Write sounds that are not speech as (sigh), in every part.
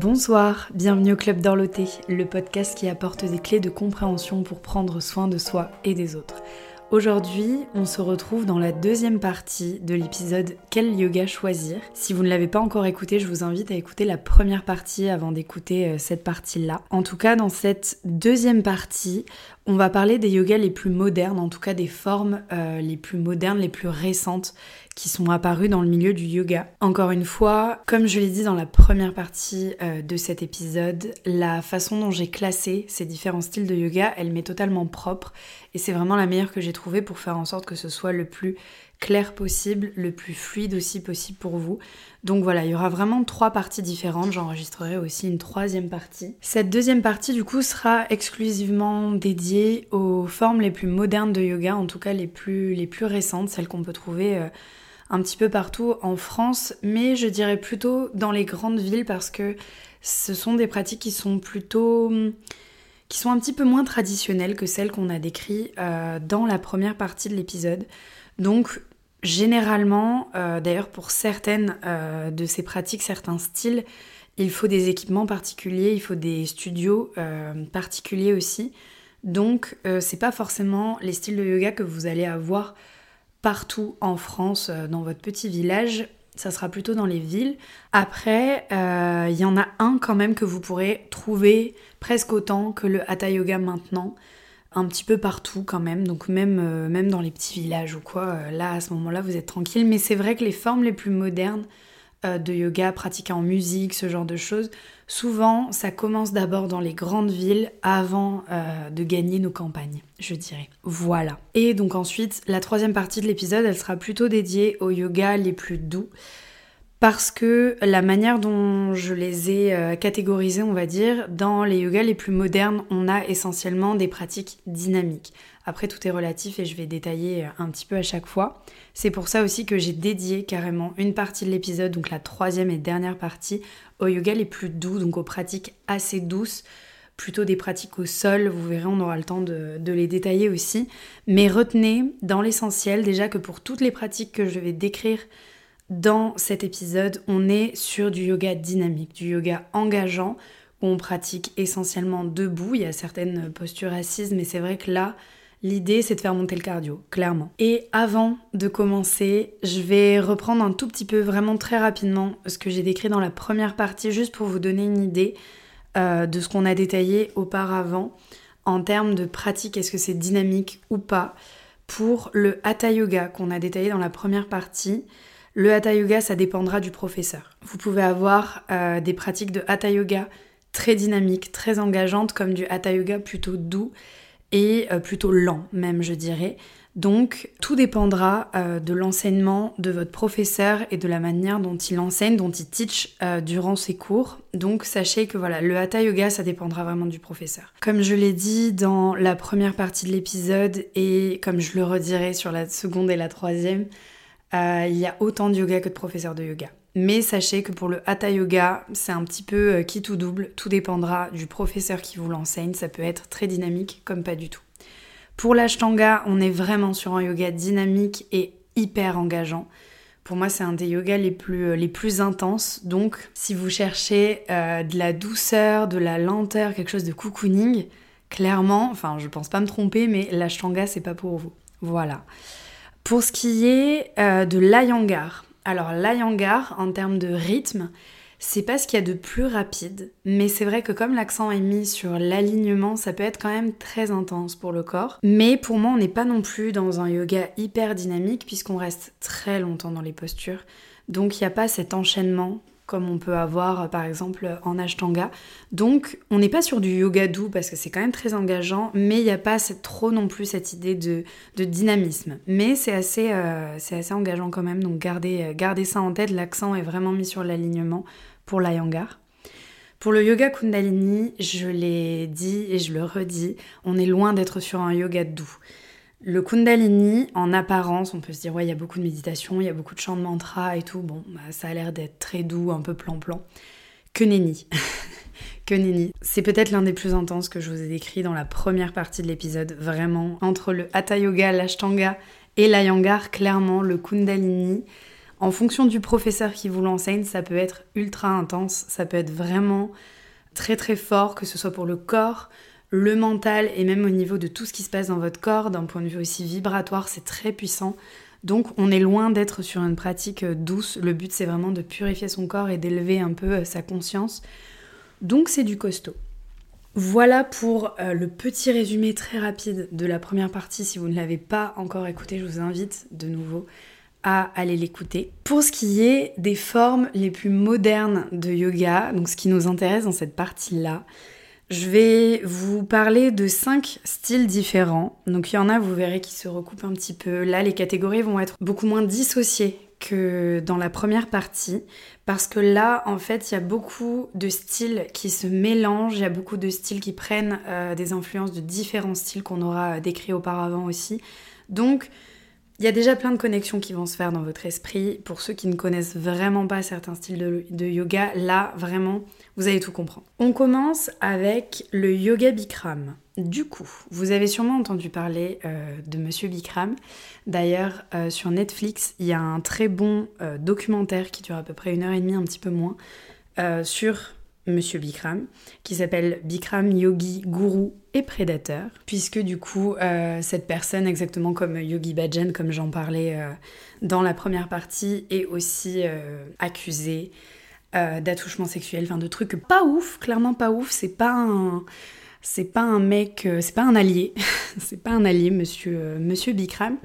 Bonsoir, bienvenue au Club d'Orloté, le podcast qui apporte des clés de compréhension pour prendre soin de soi et des autres. Aujourd'hui, on se retrouve dans la deuxième partie de l'épisode Quel yoga choisir? Si vous ne l'avez pas encore écouté, je vous invite à écouter la première partie avant d'écouter euh, cette partie-là. En tout cas, dans cette deuxième partie, on va parler des yogas les plus modernes, en tout cas des formes euh, les plus modernes, les plus récentes qui sont apparues dans le milieu du yoga. Encore une fois, comme je l'ai dit dans la première partie euh, de cet épisode, la façon dont j'ai classé ces différents styles de yoga, elle m'est totalement propre et c'est vraiment la meilleure que j'ai trouvée pour faire en sorte que ce soit le plus clair possible, le plus fluide aussi possible pour vous. Donc voilà, il y aura vraiment trois parties différentes. J'enregistrerai aussi une troisième partie. Cette deuxième partie, du coup, sera exclusivement dédiée aux formes les plus modernes de yoga, en tout cas les plus, les plus récentes, celles qu'on peut trouver euh, un petit peu partout en France, mais je dirais plutôt dans les grandes villes parce que ce sont des pratiques qui sont plutôt qui sont un petit peu moins traditionnelles que celles qu'on a décrites euh, dans la première partie de l'épisode. Donc généralement, euh, d'ailleurs pour certaines euh, de ces pratiques, certains styles, il faut des équipements particuliers, il faut des studios particuliers aussi. Donc c'est pas forcément les styles de yoga que vous allez avoir partout en France, dans votre petit village. Ça sera plutôt dans les villes. Après, il y en a un quand même que vous pourrez trouver presque autant que le hatha yoga maintenant, un petit peu partout quand même, donc même, euh, même dans les petits villages ou quoi, euh, là à ce moment-là vous êtes tranquille, mais c'est vrai que les formes les plus modernes euh, de yoga pratiquées en musique, ce genre de choses, souvent ça commence d'abord dans les grandes villes avant de gagner nos campagnes, je dirais. Voilà. Et donc ensuite, la troisième partie de l'épisode, elle sera plutôt dédiée aux yoga les plus doux parce que la manière dont je les ai euh, catégorisés, on va dire, dans les yogas les plus modernes, on a essentiellement des pratiques dynamiques. Après, tout est relatif et je vais détailler euh, un petit peu à chaque fois. C'est pour ça aussi que j'ai dédié carrément une partie de l'épisode, donc la troisième et dernière partie, aux yogas les plus doux, donc aux pratiques assez douces, plutôt des pratiques au sol. Vous verrez, on aura le temps de, de les détailler aussi. Mais retenez dans l'essentiel déjà que pour toutes les pratiques que je vais décrire, dans cet épisode, on est sur du yoga dynamique, du yoga engageant, où on pratique essentiellement debout. Il y a certaines postures assises, mais c'est vrai que là, l'idée, c'est de faire monter le cardio, clairement. Et avant de commencer, je vais reprendre un tout petit peu, vraiment très rapidement, ce que j'ai décrit dans la première partie, juste pour vous donner une idée euh, de ce qu'on a détaillé auparavant en termes de pratique. Est-ce que c'est dynamique ou pas Pour le hatha yoga qu'on a détaillé dans la première partie, le hatha yoga, ça dépendra du professeur. Vous pouvez avoir euh, des pratiques de hatha yoga très dynamiques, très engageantes, comme du hatha yoga plutôt doux et euh, plutôt lent même, je dirais. Donc tout dépendra euh, de l'enseignement de votre professeur et de la manière dont il enseigne, dont il teach durant ses cours. Donc sachez que voilà, le hatha yoga, ça dépendra vraiment du professeur. Comme je l'ai dit dans la première partie de l'épisode et comme je le redirai sur la seconde et la troisième, euh, il y a autant de yoga que de professeurs de yoga. Mais sachez que pour le hatha yoga, c'est un petit peu euh, qui tout double. Tout dépendra du professeur qui vous l'enseigne. Ça peut être très dynamique comme pas du tout. Pour l'ashtanga, on est vraiment sur un yoga dynamique et hyper engageant. Pour moi, c'est un des yogas les plus, euh, les plus intenses. Donc, si vous cherchez de la douceur, de la lenteur, quelque chose de cocooning, clairement, enfin, je pense pas me tromper, mais l'ashtanga, c'est pas pour vous. Voilà. Pour ce qui est euh, de l'ayangar, alors l'ayangar en termes de rythme, c'est pas ce qu'il y a de plus rapide, mais c'est vrai que comme l'accent est mis sur l'alignement, ça peut être quand même très intense pour le corps. Mais pour moi, on n'est pas non plus dans un yoga hyper dynamique puisqu'on reste très longtemps dans les postures. Donc il n'y a pas cet enchaînement comme on peut avoir euh, par exemple en Ashtanga. Donc on n'est pas sur du yoga doux parce que c'est quand même très engageant, mais il n'y a pas trop non plus cette idée de, dynamisme. Mais c'est assez, euh, assez engageant quand même, donc gardez, euh, gardez ça en tête, l'accent est vraiment mis sur l'alignement pour l'Ayangar. Pour le yoga Kundalini, je l'ai dit et je le redis, on est loin d'être sur un yoga doux. Le Kundalini, en apparence, on peut se dire, ouais, il y a beaucoup de méditation, il y a beaucoup de chants de mantra et tout. Bon, bah, ça a l'air d'être très doux, un peu plan-plan. Que nenni. (laughs) que nenni. C'est peut-être l'un des plus intenses que je vous ai décrit dans la première partie de l'épisode. Vraiment, entre le Hatha Yoga, l'Ashtanga et l'Ayangar, clairement, le Kundalini, En fonction du professeur qui vous l'enseigne, ça peut être ultra intense, ça peut être vraiment très très fort, que ce soit pour le corps, le mental et même au niveau de tout ce qui se passe dans votre corps, d'un point de vue aussi vibratoire, c'est très puissant. Donc on est loin d'être sur une pratique euh, douce. Le but c'est vraiment de purifier son corps et d'élever un peu euh, sa conscience. Donc c'est du costaud. Voilà pour euh, le petit résumé très rapide de la première partie. Si vous ne l'avez pas encore écouté, je vous invite de nouveau à aller l'écouter. Pour ce qui est des formes les plus modernes de yoga, donc ce qui nous intéresse dans cette partie-là, je vais vous parler de cinq styles différents. Donc il y en a, vous verrez, qui se recoupent un petit peu. Là, les catégories vont être beaucoup moins dissociées que dans la première partie, parce que là, en fait, il y a beaucoup de styles qui se mélangent, il y a beaucoup de styles qui prennent euh, des influences de différents styles qu'on aura décrits auparavant aussi. Donc, il y a déjà plein de connexions qui vont se faire dans votre esprit. Pour ceux qui ne connaissent vraiment pas certains styles de, yoga, là, vraiment, vous allez tout comprendre. On commence avec le yoga Bikram. Du coup, vous avez sûrement entendu parler euh, de Monsieur Bikram. D'ailleurs, euh, sur Netflix, il y a un très bon euh, documentaire qui dure à peu près une heure et demie, un petit peu moins, sur Monsieur Bikram, qui s'appelle Bikram Yogi Guru et Prédateur, puisque du coup, euh, cette personne, exactement comme Yogi Bhajan, comme j'en parlais euh, dans la première partie, est aussi euh, accusée d'attouchement sexuel, enfin de trucs pas ouf, clairement pas ouf, c'est pas un... C'est pas un mec, c'est pas un allié, (laughs) c'est pas un allié, monsieur, monsieur Bikram.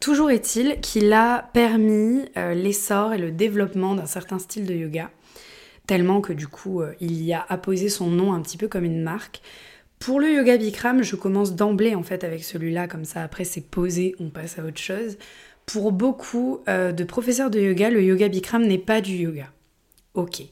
Toujours est-il qu'il a permis l'essor et le développement d'un certain style de yoga tellement que du coup euh, il y a apposé son nom un petit peu comme une marque. Pour le yoga Bikram, je commence d'emblée en fait avec celui-là, comme ça après c'est posé, on passe à autre chose. Pour beaucoup euh, de professeurs de yoga, le yoga Bikram n'est pas du yoga. Ok,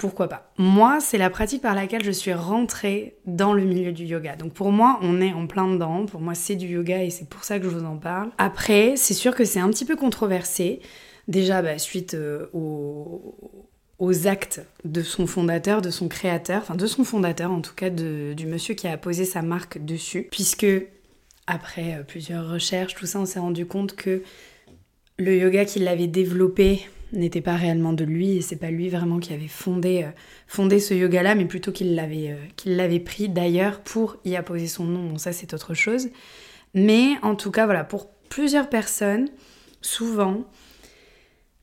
pourquoi pas? Moi, c'est la pratique par laquelle je suis rentrée dans le milieu du yoga. Donc pour moi, on est en plein dedans. Pour moi, c'est du yoga et c'est pour ça que je vous en parle. Après, c'est sûr que c'est un petit peu controversé. Déjà, bah, suite euh, au, aux actes de son fondateur, de son créateur, enfin de son fondateur en tout cas, du monsieur qui a posé sa marque dessus, puisque après euh, plusieurs recherches, tout ça, on s'est rendu compte que le yoga qu'il avait développé n'était pas réellement de lui et c'est pas lui vraiment qui avait fondé, euh, ce yoga-là, mais plutôt qu'il l'avait, euh, qu'il l'avait pris d'ailleurs pour y apposer son nom. Bon, ça c'est autre chose. Mais en tout cas, voilà, pour plusieurs personnes, souvent,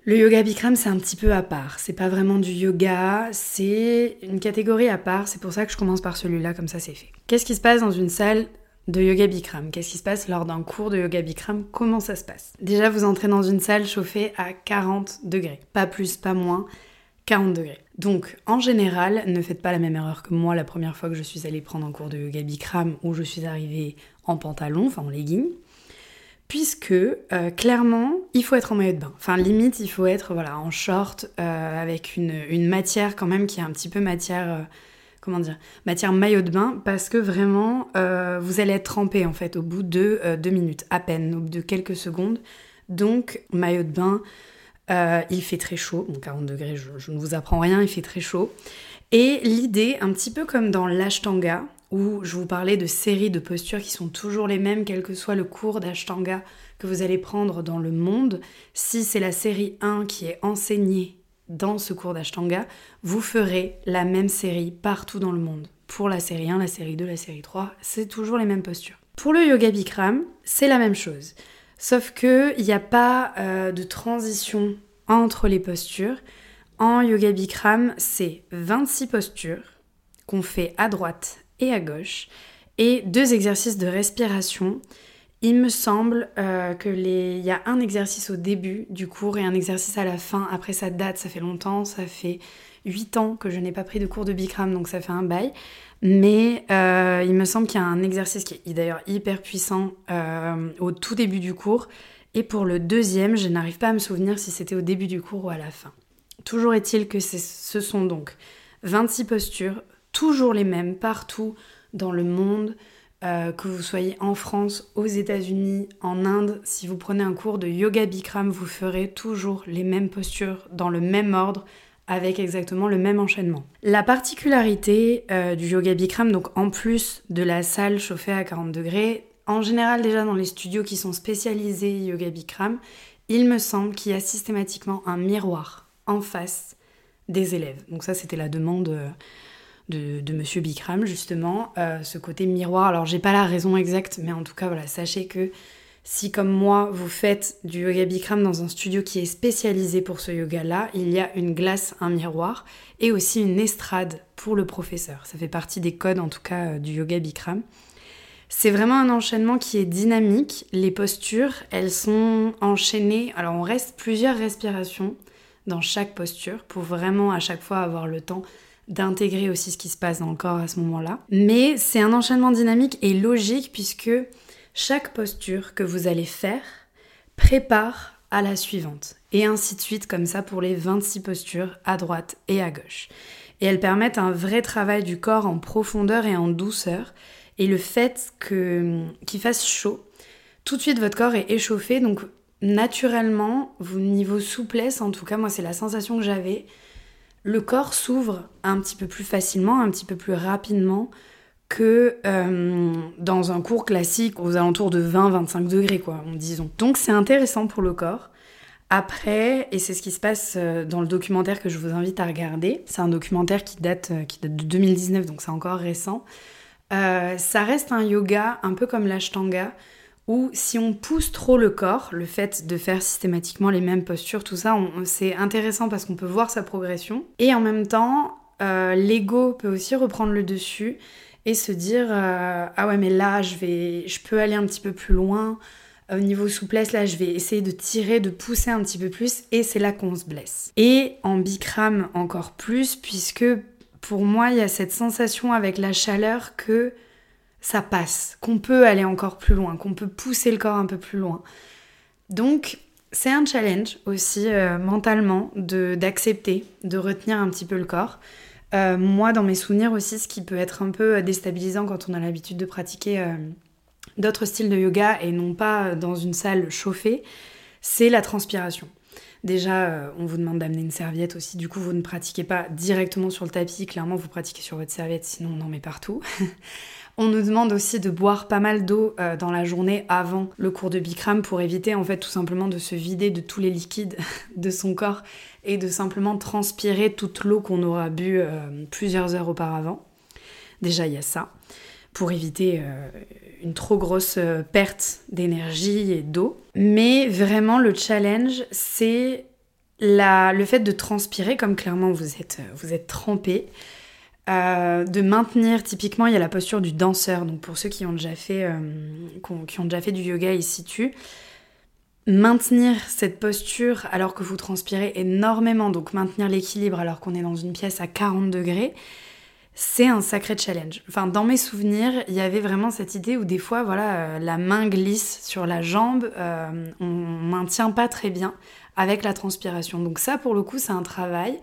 le yoga Bikram, c'est un petit peu à part. C'est pas vraiment du yoga, c'est une catégorie à part. C'est pour ça que je commence par celui-là, comme ça c'est fait. Qu'est-ce qui se passe dans une salle de yoga Bikram? Qu'est-ce qui se passe lors d'un cours de yoga Bikram? Comment ça se passe? Déjà, vous entrez dans une salle chauffée à 40 degrés. Pas plus, pas moins. 40 degrés. Donc, en général, ne faites pas la même erreur que moi la première fois que je suis allée prendre un cours de yoga Bikram où je suis arrivée en pantalon, enfin en legging puisque euh, clairement il faut être en maillot de bain. Enfin limite il faut être voilà en short euh, avec une, matière quand même qui est un petit peu matière euh, comment dire matière maillot de bain parce que vraiment vous allez être trempé en fait au bout de deux minutes à peine au bout de quelques secondes. Donc maillot de bain il fait très chaud, bon 40 degrés je, je ne vous apprends rien, il fait très chaud. Et l'idée, un petit peu comme dans l'ashtanga, où je vous parlais de séries de postures qui sont toujours les mêmes, quel que soit le cours d'Ashtanga que vous allez prendre dans le monde. Si c'est la série 1 qui est enseignée dans ce cours d'Ashtanga, vous ferez la même série partout dans le monde. Pour la série 1, la série 2, la série 3, c'est toujours les mêmes postures. Pour le yoga Bikram, c'est la même chose. Sauf qu'il n'y a pas euh, de transition entre les postures. En yoga Bikram, c'est 26 postures qu'on fait à droite et à gauche, et deux exercices de respiration. Il me semble euh, que les... y a un exercice au début du cours et un exercice à la fin. Après, ça date, ça fait longtemps, ça fait 8 ans que je n'ai pas pris de cours de Bikram, donc ça fait un bail. Mais euh, il me semble qu'il y a un exercice qui est d'ailleurs hyper puissant euh, au tout début du cours. Et pour le deuxième, je n'arrive pas à me souvenir si c'était au début du cours ou à la fin. Toujours est-il que ce sont donc 26 postures, toujours les mêmes partout dans le monde, euh, que vous soyez en France, aux États-Unis, en Inde. Si vous prenez un cours de yoga Bikram, vous ferez toujours les mêmes postures dans le même ordre avec exactement le même enchaînement. La particularité euh, du yoga Bikram, donc en plus de la salle chauffée à 40 degrés, en général déjà dans les studios qui sont spécialisés yoga Bikram, il me semble qu'il y a systématiquement un miroir en face des élèves. Donc ça, c'était la demande euh, de, Monsieur Bikram, justement, euh, ce côté miroir. Alors, j'ai pas la raison exacte, mais en tout cas, voilà, sachez que si, comme moi, vous faites du yoga Bikram dans un studio qui est spécialisé pour ce yoga-là, il y a une glace, un miroir et aussi une estrade pour le professeur. Ça fait partie des codes, en tout cas, euh, du yoga Bikram. C'est vraiment un enchaînement qui est dynamique. Les postures, elles sont enchaînées. Alors on reste plusieurs respirations dans chaque posture pour vraiment à chaque fois avoir le temps d'intégrer aussi ce qui se passe dans le corps à ce moment-là. Mais c'est un enchaînement dynamique et logique puisque chaque posture que vous allez faire prépare à la suivante. Et ainsi de suite comme ça pour les 26 postures à droite et à gauche. Et elles permettent un vrai travail du corps en profondeur et en douceur et le fait qu'il fasse chaud, tout de suite votre corps est échauffé, donc naturellement, vous niveau souplesse, en tout cas moi c'est la sensation que j'avais, le corps s'ouvre un petit peu plus facilement, un petit peu plus rapidement que euh, dans un cours classique aux alentours de 20-25 degrés, quoi, disons. Donc c'est intéressant pour le corps. Après, et c'est ce qui se passe euh, dans le documentaire que je vous invite à regarder, c'est un documentaire qui date, euh, de 2019, donc c'est encore récent, ça reste un yoga un peu comme l'ashtanga où si on pousse trop le corps, le fait de faire systématiquement les mêmes postures, tout ça, c'est intéressant parce qu'on peut voir sa progression. Et en même temps, euh, l'ego peut aussi reprendre le dessus et se dire euh, ah ouais mais là je vais, je peux aller un petit peu plus loin. Au niveau souplesse, là, je vais essayer de tirer, de pousser un petit peu plus, et c'est là qu'on se blesse. Et en bikram encore plus, puisque pour moi, il y a cette sensation avec la chaleur que ça passe, qu'on peut aller encore plus loin, qu'on peut pousser le corps un peu plus loin. Donc, c'est un challenge aussi euh, mentalement d'accepter, de, retenir un petit peu le corps. Euh, moi, dans mes souvenirs aussi, ce qui peut être un peu déstabilisant quand on a l'habitude de pratiquer euh, d'autres styles de yoga et non pas dans une salle chauffée, c'est la transpiration. Déjà, euh, on vous demande d'amener une serviette aussi. Du coup, vous ne pratiquez pas directement sur le tapis. Clairement, vous pratiquez sur votre serviette, sinon on en met partout. (laughs) on nous demande aussi de boire pas mal d'eau euh, dans la journée avant le cours de Bikram pour éviter en fait tout simplement de se vider de tous les liquides (laughs) de son corps et de simplement transpirer toute l'eau qu'on aura bu euh, plusieurs heures auparavant. Déjà, il y a ça pour éviter une trop grosse euh, perte d'énergie et d'eau. Mais vraiment, le challenge, c'est le fait de transpirer, comme clairement vous êtes, euh, vous êtes trempé. Euh, de maintenir, typiquement, il y a la posture du danseur. Donc, pour ceux qui ont déjà fait, qui ont déjà fait du yoga, ils situent. Maintenir cette posture alors que vous transpirez énormément, donc maintenir l'équilibre alors qu'on est dans une pièce à 40 degrés, c'est un sacré challenge. Enfin, dans mes souvenirs, il y avait vraiment cette idée où des fois, voilà, euh, la main glisse sur la jambe, euh, on maintient pas très bien avec la transpiration. Donc ça, pour le coup, c'est un travail.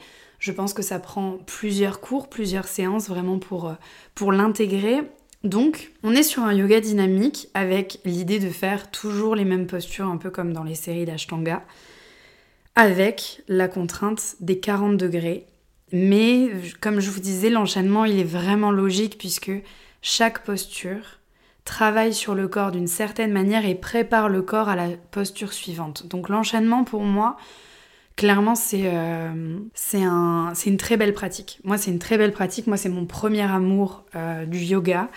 Je pense que ça prend plusieurs cours, plusieurs séances vraiment pour, euh, pour l'intégrer. Donc, on est sur un yoga dynamique avec l'idée de faire toujours les mêmes postures, un peu comme dans les séries d'Ashtanga, avec la contrainte des 40 degrés mais comme je vous disais, l'enchaînement, il est vraiment logique puisque chaque posture travaille sur le corps d'une certaine manière et prépare le corps à la posture suivante. Donc l'enchaînement, pour moi, clairement, c'est euh, un, une très belle pratique. Moi, c'est une très belle pratique. Moi, c'est mon premier amour euh, du yoga.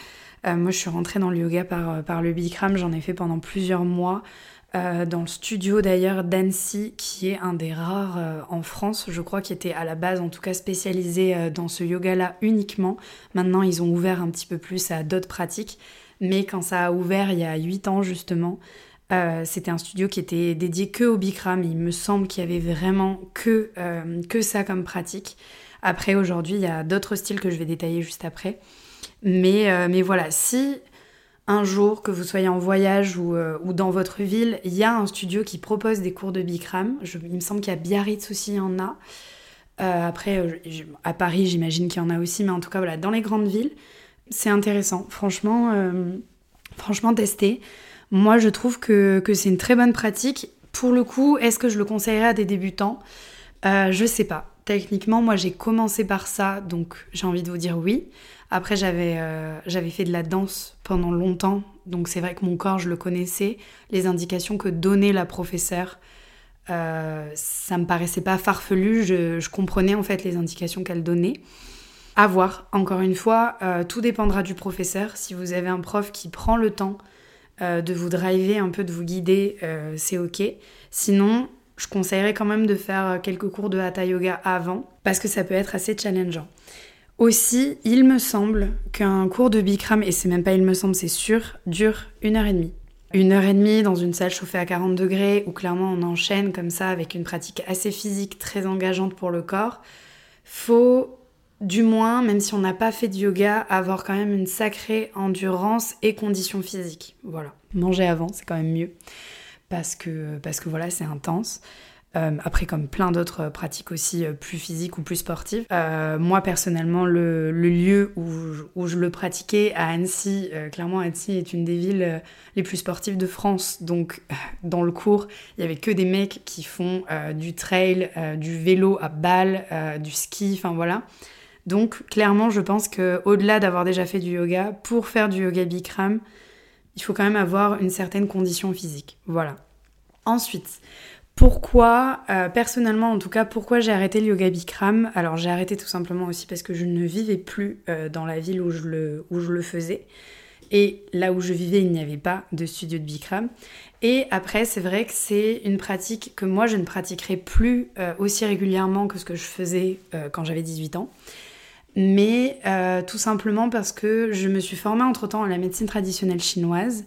Euh, moi, je suis rentrée dans le yoga par, le Bikram. J'en ai fait pendant plusieurs mois. Dans le studio d'ailleurs d'Annecy, qui est un des rares en France, je crois, qui était à la base en tout cas spécialisé dans ce yoga-là uniquement. Maintenant, ils ont ouvert un petit peu plus à d'autres pratiques, mais quand ça a ouvert il y a 8 ans justement, c'était un studio qui était dédié que au Bikram. Il me semble qu'il y avait vraiment que, que ça comme pratique. Après, aujourd'hui, il y a d'autres styles que je vais détailler juste après. Mais, mais voilà, si un jour, que vous soyez en voyage euh, ou, dans votre ville, il y a un studio qui propose des cours de Bikram. il me semble qu'il y a Biarritz aussi, il y en a. Euh, après, euh, à Paris, j'imagine qu'il y en a aussi, mais en tout cas, voilà, dans les grandes villes, c'est intéressant. Franchement, franchement, tester. Moi, je trouve que, c'est une très bonne pratique. Pour le coup, est-ce que je le conseillerais à des débutants? Je sais pas. Techniquement, moi, j'ai commencé par ça, donc j'ai envie de vous dire oui. Après, euh, j'avais fait de la danse pendant longtemps, donc c'est vrai que mon corps, je le connaissais. Les indications que donnait la professeure Euh, ça me paraissait pas farfelu, je, comprenais en fait les indications qu'elle donnait. À voir, encore une fois, euh, tout dépendra du professeur. Si vous avez un prof qui prend le temps euh, de vous driver, un peu de vous guider, c'est ok. Sinon, je conseillerais quand même de faire quelques cours de hatha yoga avant, parce que ça peut être assez challengeant. Aussi, il me semble qu'un cours de Bikram, et c'est même pas il me semble, c'est sûr, dure une heure et demie une heure et demie dans une salle chauffée à 40 degrés où clairement on enchaîne comme ça avec une pratique assez physique, très engageante pour le corps, faut du moins, même si on n'a pas fait de yoga, avoir quand même une sacrée endurance et condition physique. Voilà. Manger avant, c'est quand même mieux parce que, parce que voilà, c'est intense. Euh, après, comme plein d'autres pratiques aussi euh, plus physiques ou plus sportives. Euh, moi, personnellement, le, lieu où je, le pratiquais à Annecy, clairement, Annecy est une des villes les plus sportives de France. Donc, (laughs) dans le cours, il y avait que des mecs qui font du trail, du vélo à balle, du ski, enfin voilà. Donc, clairement, je pense que au-delà d'avoir déjà fait du yoga, pour faire du yoga Bikram, il faut quand même avoir une certaine condition physique. Voilà. Ensuite, pourquoi, euh, personnellement en tout cas, pourquoi j'ai arrêté le yoga Bikram? Alors j'ai arrêté tout simplement aussi parce que je ne vivais plus euh, dans la ville où je, le, faisais. Et là où je vivais, il n'y avait pas de studio de Bikram. Et après, c'est vrai que c'est une pratique que moi, je ne pratiquerai plus euh, aussi régulièrement que ce que je faisais quand j'avais 18 ans. Mais tout simplement parce que je me suis formée entre-temps à la médecine traditionnelle chinoise.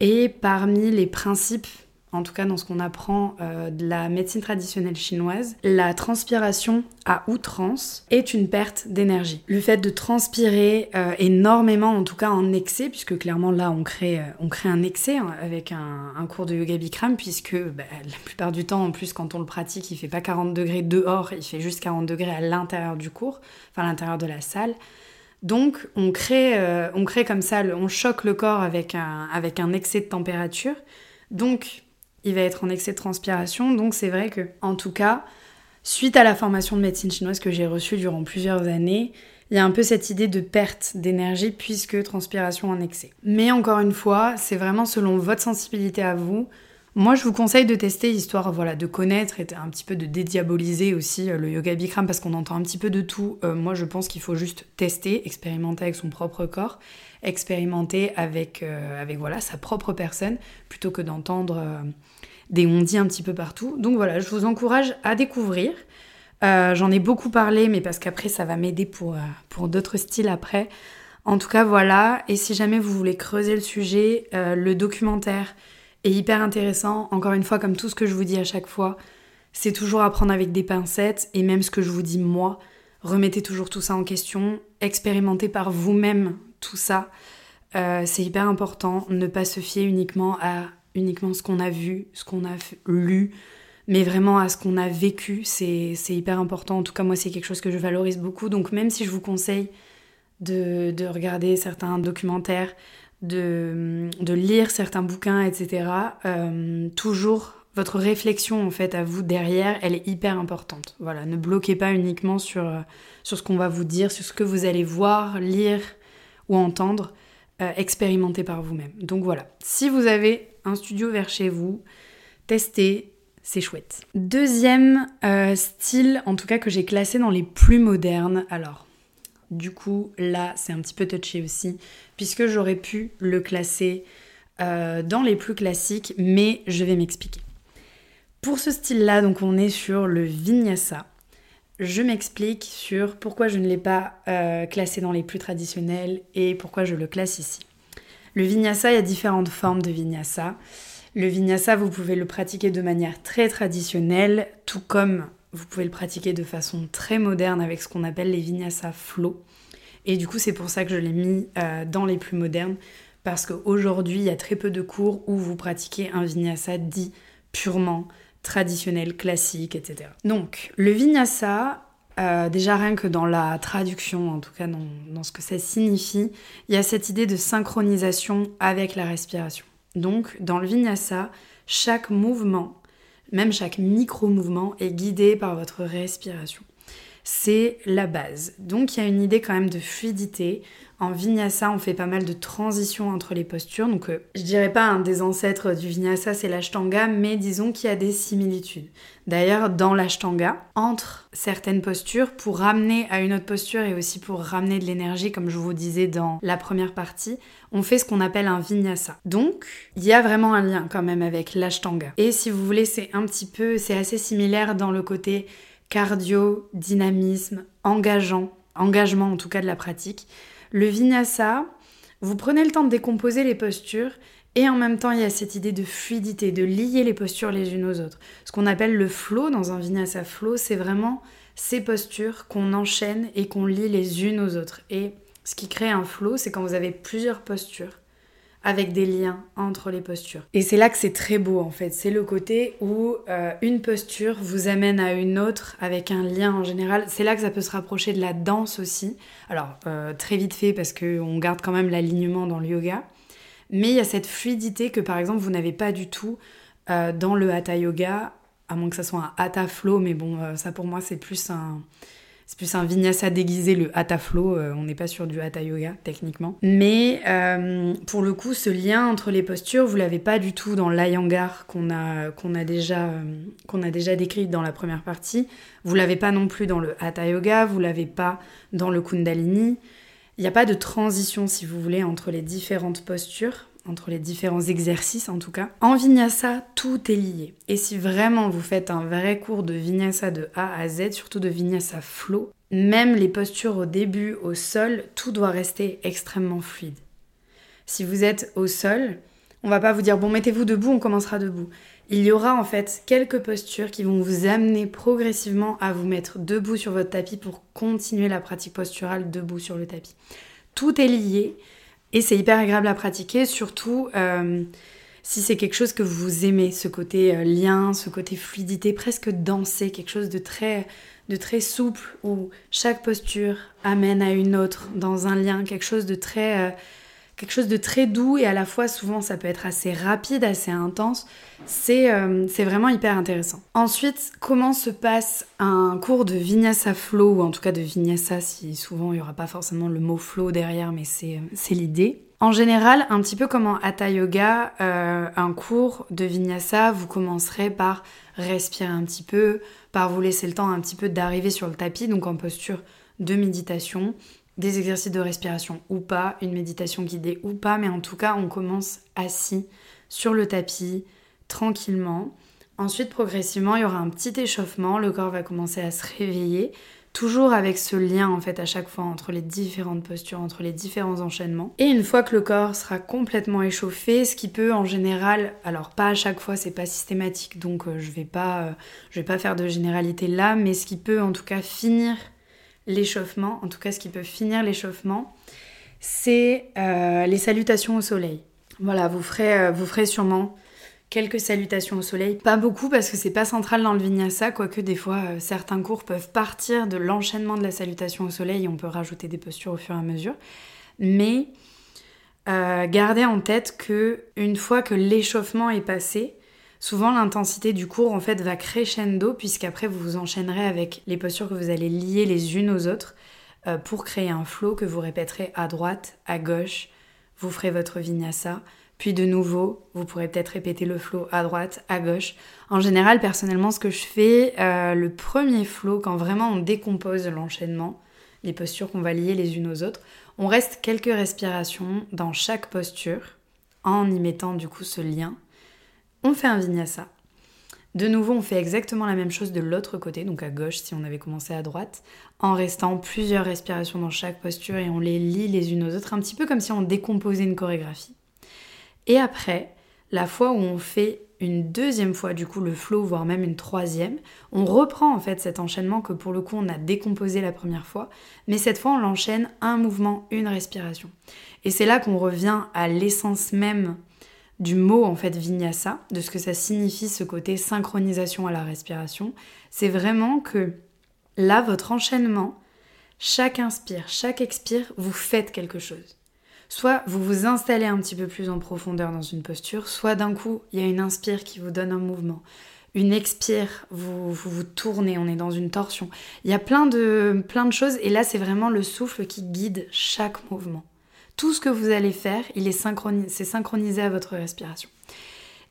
Et parmi les principes en tout cas dans ce qu'on apprend euh, de la médecine traditionnelle chinoise, la transpiration à outrance est une perte d'énergie. Le fait de transpirer euh, énormément, en tout cas en excès, puisque clairement là on crée, euh, on crée un excès hein, avec un, cours de yoga Bikram, puisque bah, la plupart du temps, en plus quand on le pratique, il fait pas 40 degrés dehors, il fait juste 40 degrés à l'intérieur du cours, enfin à l'intérieur de la salle. Donc on crée, on crée comme ça, on choque le corps avec un, avec un excès de température. Donc il va être en excès de transpiration. Donc c'est vrai que, en tout cas, suite à la formation de médecine chinoise que j'ai reçue durant plusieurs années, il y a un peu cette idée de perte d'énergie puisque transpiration en excès. Mais encore une fois, c'est vraiment selon votre sensibilité à vous. Moi, je vous conseille de tester histoire voilà, de connaître et un petit peu de dédiaboliser aussi euh, le yoga Bikram parce qu'on entend un petit peu de tout. Euh, moi, je pense qu'il faut juste tester, expérimenter avec son propre corps, expérimenter avec, euh, avec voilà, sa propre personne plutôt que d'entendre des on-dit un petit peu partout. Donc voilà, je vous encourage à découvrir. J'en ai beaucoup parlé, mais parce qu'après ça va m'aider pour, pour d'autres styles après. En tout cas, voilà. Et si jamais vous voulez creuser le sujet, le documentaire est hyper intéressant. Encore une fois, comme tout ce que je vous dis à chaque fois, c'est toujours à prendre avec des pincettes. Et même ce que je vous dis moi, remettez toujours tout ça en question. Expérimentez par vous-même tout ça. c'est hyper important. Ne pas se fier uniquement à uniquement ce qu'on a vu, ce qu'on a lu, mais vraiment à ce qu'on a vécu, c'est hyper important. En tout cas, moi, c'est quelque chose que je valorise beaucoup. Donc, même si je vous conseille de, regarder certains documentaires, de, lire certains bouquins, etc., euh, toujours votre réflexion en fait à vous derrière, elle est hyper importante. Voilà, ne bloquez pas uniquement sur, sur ce qu'on va vous dire, sur ce que vous allez voir, lire ou entendre. Euh, expérimentez par vous-même. Donc voilà, si vous avez un studio vers chez vous, testez, c'est chouette. Deuxième euh, style, en tout cas que j'ai classé dans les plus modernes, alors du coup là c'est un petit peu touché aussi, puisque j'aurais pu le classer euh, dans les plus classiques, mais je vais m'expliquer. Pour ce style-là, donc on est sur le vinyasa je m'explique sur pourquoi je ne l'ai pas euh, classé dans les plus traditionnels et pourquoi je le classe ici. Le vinyasa, il y a différentes formes de vinyasa. Le vinyasa, vous pouvez le pratiquer de manière très traditionnelle, tout comme vous pouvez le pratiquer de façon très moderne avec ce qu'on appelle les vinyasa flow. Et du coup, c'est pour ça que je l'ai mis euh, dans les plus modernes, parce qu'aujourd'hui, il y a très peu de cours où vous pratiquez un vinyasa dit purement traditionnel, classique, etc. Donc, le vinyasa, euh, déjà rien que dans la traduction, en tout cas dans, dans, ce que ça signifie, il y a cette idée de synchronisation avec la respiration. Donc, dans le vinyasa, chaque mouvement, même chaque micro-mouvement, est guidé par votre respiration. C'est la base. Donc il y a une idée quand même de fluidité. En vinyasa, on fait pas mal de transitions entre les postures. Donc euh, je dirais pas un des ancêtres du vinyasa, c'est l'ashtanga, mais disons qu'il y a des similitudes. D'ailleurs, dans l'ashtanga, entre certaines postures, pour ramener à une autre posture et aussi pour ramener de l'énergie, comme je vous disais dans la première partie, on fait ce qu'on appelle un vinyasa. Donc, il y a vraiment un lien quand même avec l'ashtanga. Et si vous voulez, c'est un petit peu, c'est assez similaire dans le côté cardio, dynamisme, engageant, engagement en tout cas de la pratique. Le vinyasa, vous prenez le temps de décomposer les postures et en même temps il y a cette idée de fluidité, de lier les postures les unes aux autres. Ce qu'on appelle le flow dans un vinyasa flow, c'est vraiment ces postures qu'on enchaîne et qu'on lie les unes aux autres. Et ce qui crée un flow, c'est quand vous avez plusieurs postures avec des liens entre les postures. Et c'est là que c'est très beau en fait. C'est le côté où euh, une posture vous amène à une autre avec un lien en général. C'est là que ça peut se rapprocher de la danse aussi. Alors euh, très vite fait parce qu'on garde quand même l'alignement dans le yoga. Mais il y a cette fluidité que par exemple vous n'avez pas du tout euh, dans le hatha yoga, à moins que ça soit un hatha flow, mais bon ça pour moi c'est plus un c'est plus un vinyasa déguisé, le hatha flow. Euh, on n'est pas sur du hatha yoga techniquement. Mais euh, pour le coup, ce lien entre les postures, vous l'avez pas du tout dans l'ayangar qu'on a, qu'on a, déjà, euh, qu'on a déjà décrit dans la première partie. Vous l'avez pas non plus dans le hatha yoga, vous l'avez pas dans le kundalini. Il n'y a pas de transition, si vous voulez, entre les différentes postures entre les différents exercices en tout cas. En vinyasa, tout est lié. Et si vraiment vous faites un vrai cours de vinyasa de A à Z, surtout de vinyasa flow, même les postures au début, au sol, tout doit rester extrêmement fluide. Si vous êtes au sol, on va pas vous dire bon mettez-vous debout, on commencera debout. Il y aura en fait quelques postures qui vont vous amener progressivement à vous mettre debout sur votre tapis pour continuer la pratique posturale debout sur le tapis. Tout est lié et c'est hyper agréable à pratiquer, surtout euh, si c'est quelque chose que vous aimez, ce côté euh, lien, ce côté fluidité, presque danser, quelque chose de très, souple où chaque posture amène à une autre dans un lien, quelque chose de très, euh, quelque chose de très doux et à la fois souvent ça peut être assez rapide, assez intense. Euh, c'est vraiment hyper intéressant. Ensuite, comment se passe un cours de vinyasa flow ou en tout cas de vinyasa si souvent il n'y aura pas forcément le mot flow derrière mais c'est l'idée. En général, un petit peu comme en Hatha Yoga, euh, un cours de vinyasa, vous commencerez par respirer un petit peu, par vous laisser le temps un petit peu d'arriver sur le tapis, donc en posture de méditation des exercices de respiration ou pas, une méditation guidée ou pas, mais en tout cas, on commence assis sur le tapis, tranquillement. Ensuite, progressivement, il y aura un petit échauffement, le corps va commencer à se réveiller, toujours avec ce lien en fait à chaque fois entre les différentes postures, entre les différents enchaînements. Et une fois que le corps sera complètement échauffé, ce qui peut en général, alors pas à chaque fois, c'est pas systématique, donc euh, je vais pas, euh, je vais pas faire de généralité là, mais ce qui peut en tout cas finir l'échauffement, en tout cas ce qui peut finir l'échauffement, c'est euh, les salutations au soleil. Voilà, vous ferez, euh, vous ferez sûrement quelques salutations au soleil. Pas beaucoup parce que c'est pas central dans le vinyasa, quoique des fois euh, certains cours peuvent partir de l'enchaînement de la salutation au soleil et on peut rajouter des postures au fur et à mesure. Mais gardez en tête que une fois que l'échauffement est passé, souvent l'intensité du cours en fait va crescendo puisqu'après vous vous enchaînerez avec les postures que vous allez lier les unes aux autres euh, pour créer un flow que vous répéterez à droite, à gauche. Vous ferez votre vinyasa, puis de nouveau, vous pourrez peut-être répéter le flow à droite, à gauche. En général, personnellement, ce que je fais, euh, le premier flow, quand vraiment on décompose l'enchaînement, les postures qu'on va lier les unes aux autres, on reste quelques respirations dans chaque posture en y mettant du coup ce lien on fait un vinyasa. De nouveau, on fait exactement la même chose de l'autre côté, donc à gauche si on avait commencé à droite, en restant plusieurs respirations dans chaque posture et on les lit les unes aux autres, un petit peu comme si on décomposait une chorégraphie. Et après, la fois où on fait une deuxième fois du coup le flow, voire même une troisième, on reprend en fait cet enchaînement que pour le coup on a décomposé la première fois, mais cette fois on l'enchaîne un mouvement, une respiration. Et c'est là qu'on revient à l'essence même du mot en fait vinyasa, de ce que ça signifie ce côté synchronisation à la respiration, c'est vraiment que là, votre enchaînement, chaque inspire, chaque expire, vous faites quelque chose. Soit vous vous installez un petit peu plus en profondeur dans une posture, soit d'un coup, il y a une inspire qui vous donne un mouvement. une expire, vous, vous, tournez, on est dans une torsion. Il y a plein de, plein de choses et là c'est vraiment le souffle qui guide chaque mouvement. Tout ce que vous allez faire, il est synchronisé, c'est synchronisé à votre respiration.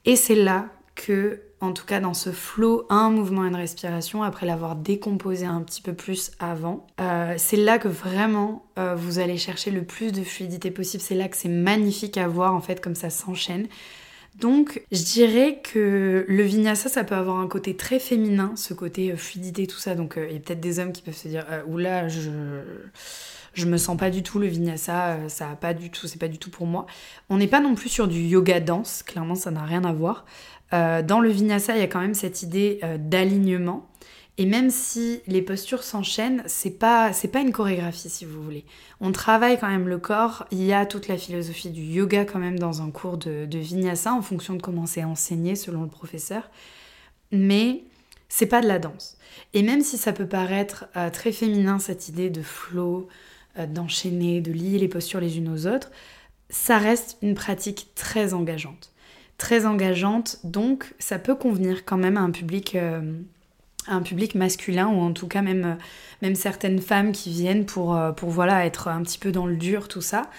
Et c'est là que, en tout cas dans ce flow, un mouvement et une respiration, après l'avoir décomposé un petit peu plus avant, euh, c'est là que vraiment euh, vous allez chercher le plus de fluidité possible. C'est là que c'est magnifique à voir en fait comme ça s'enchaîne. Donc, je dirais que le vinyasa, ça peut avoir un côté très féminin, ce côté euh, fluidité, tout ça. Donc, il y a peut-être des hommes qui peuvent se dire, oula, je je me sens pas du tout le vinyasa, ça a pas du tout, c'est pas du tout pour moi. On n'est pas non plus sur du yoga danse, clairement ça n'a rien à voir. Euh, dans le vinyasa, il y a quand même cette idée euh, d'alignement. Et même si les postures s'enchaînent, c'est pas c'est pas une chorégraphie si vous voulez. On travaille quand même le corps. Il y a toute la philosophie du yoga quand même dans un cours de, vinyasa en fonction de comment c'est enseigné selon le professeur. Mais c'est pas de la danse. Et même si ça peut paraître euh, très féminin cette idée de flow, d'enchaîner, de lier les postures les unes aux autres, ça reste une pratique très engageante très engageante, donc ça peut convenir quand même à un public, euh, un public masculin ou en tout cas même, euh, même certaines femmes qui viennent pour, euh, pour voilà, être un petit peu dans le dur, tout ça.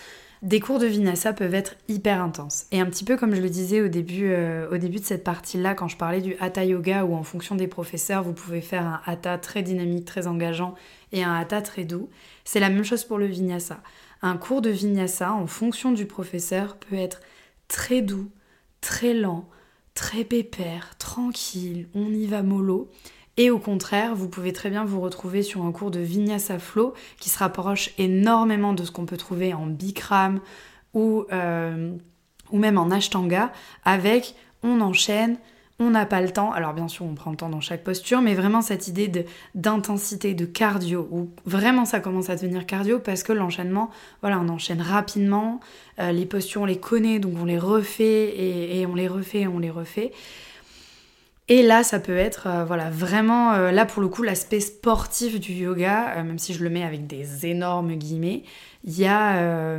Des cours de vinyasa peuvent être hyper intenses. Et un petit peu comme je le disais au début, au début de cette partie-là, quand je parlais du hatha yoga, où en fonction des professeurs, vous pouvez faire un hatha très dynamique, très engageant, et un hatha très doux, c'est la même chose pour le vinyasa. Un cours de vinyasa, en fonction du professeur, peut être très doux, très lent, très pépère, tranquille, on y va mollo. Et au contraire, vous pouvez très bien vous retrouver sur un cours de Vinyasa Flow qui se rapproche énormément de ce qu'on peut trouver en Bikram ou, euh, même en Ashtanga avec on enchaîne, on n'a pas le temps. Alors bien sûr, on prend le temps dans chaque posture, mais vraiment cette idée d'intensité, de, cardio, où vraiment ça commence à devenir cardio parce que l'enchaînement, voilà, on enchaîne rapidement, euh, les postures on les connaît, donc on les refait et, on les refait et on les refait. Et là, ça peut être, euh, voilà, vraiment, euh, là pour le coup, l'aspect sportif du yoga, même si je le mets avec des énormes guillemets, il y a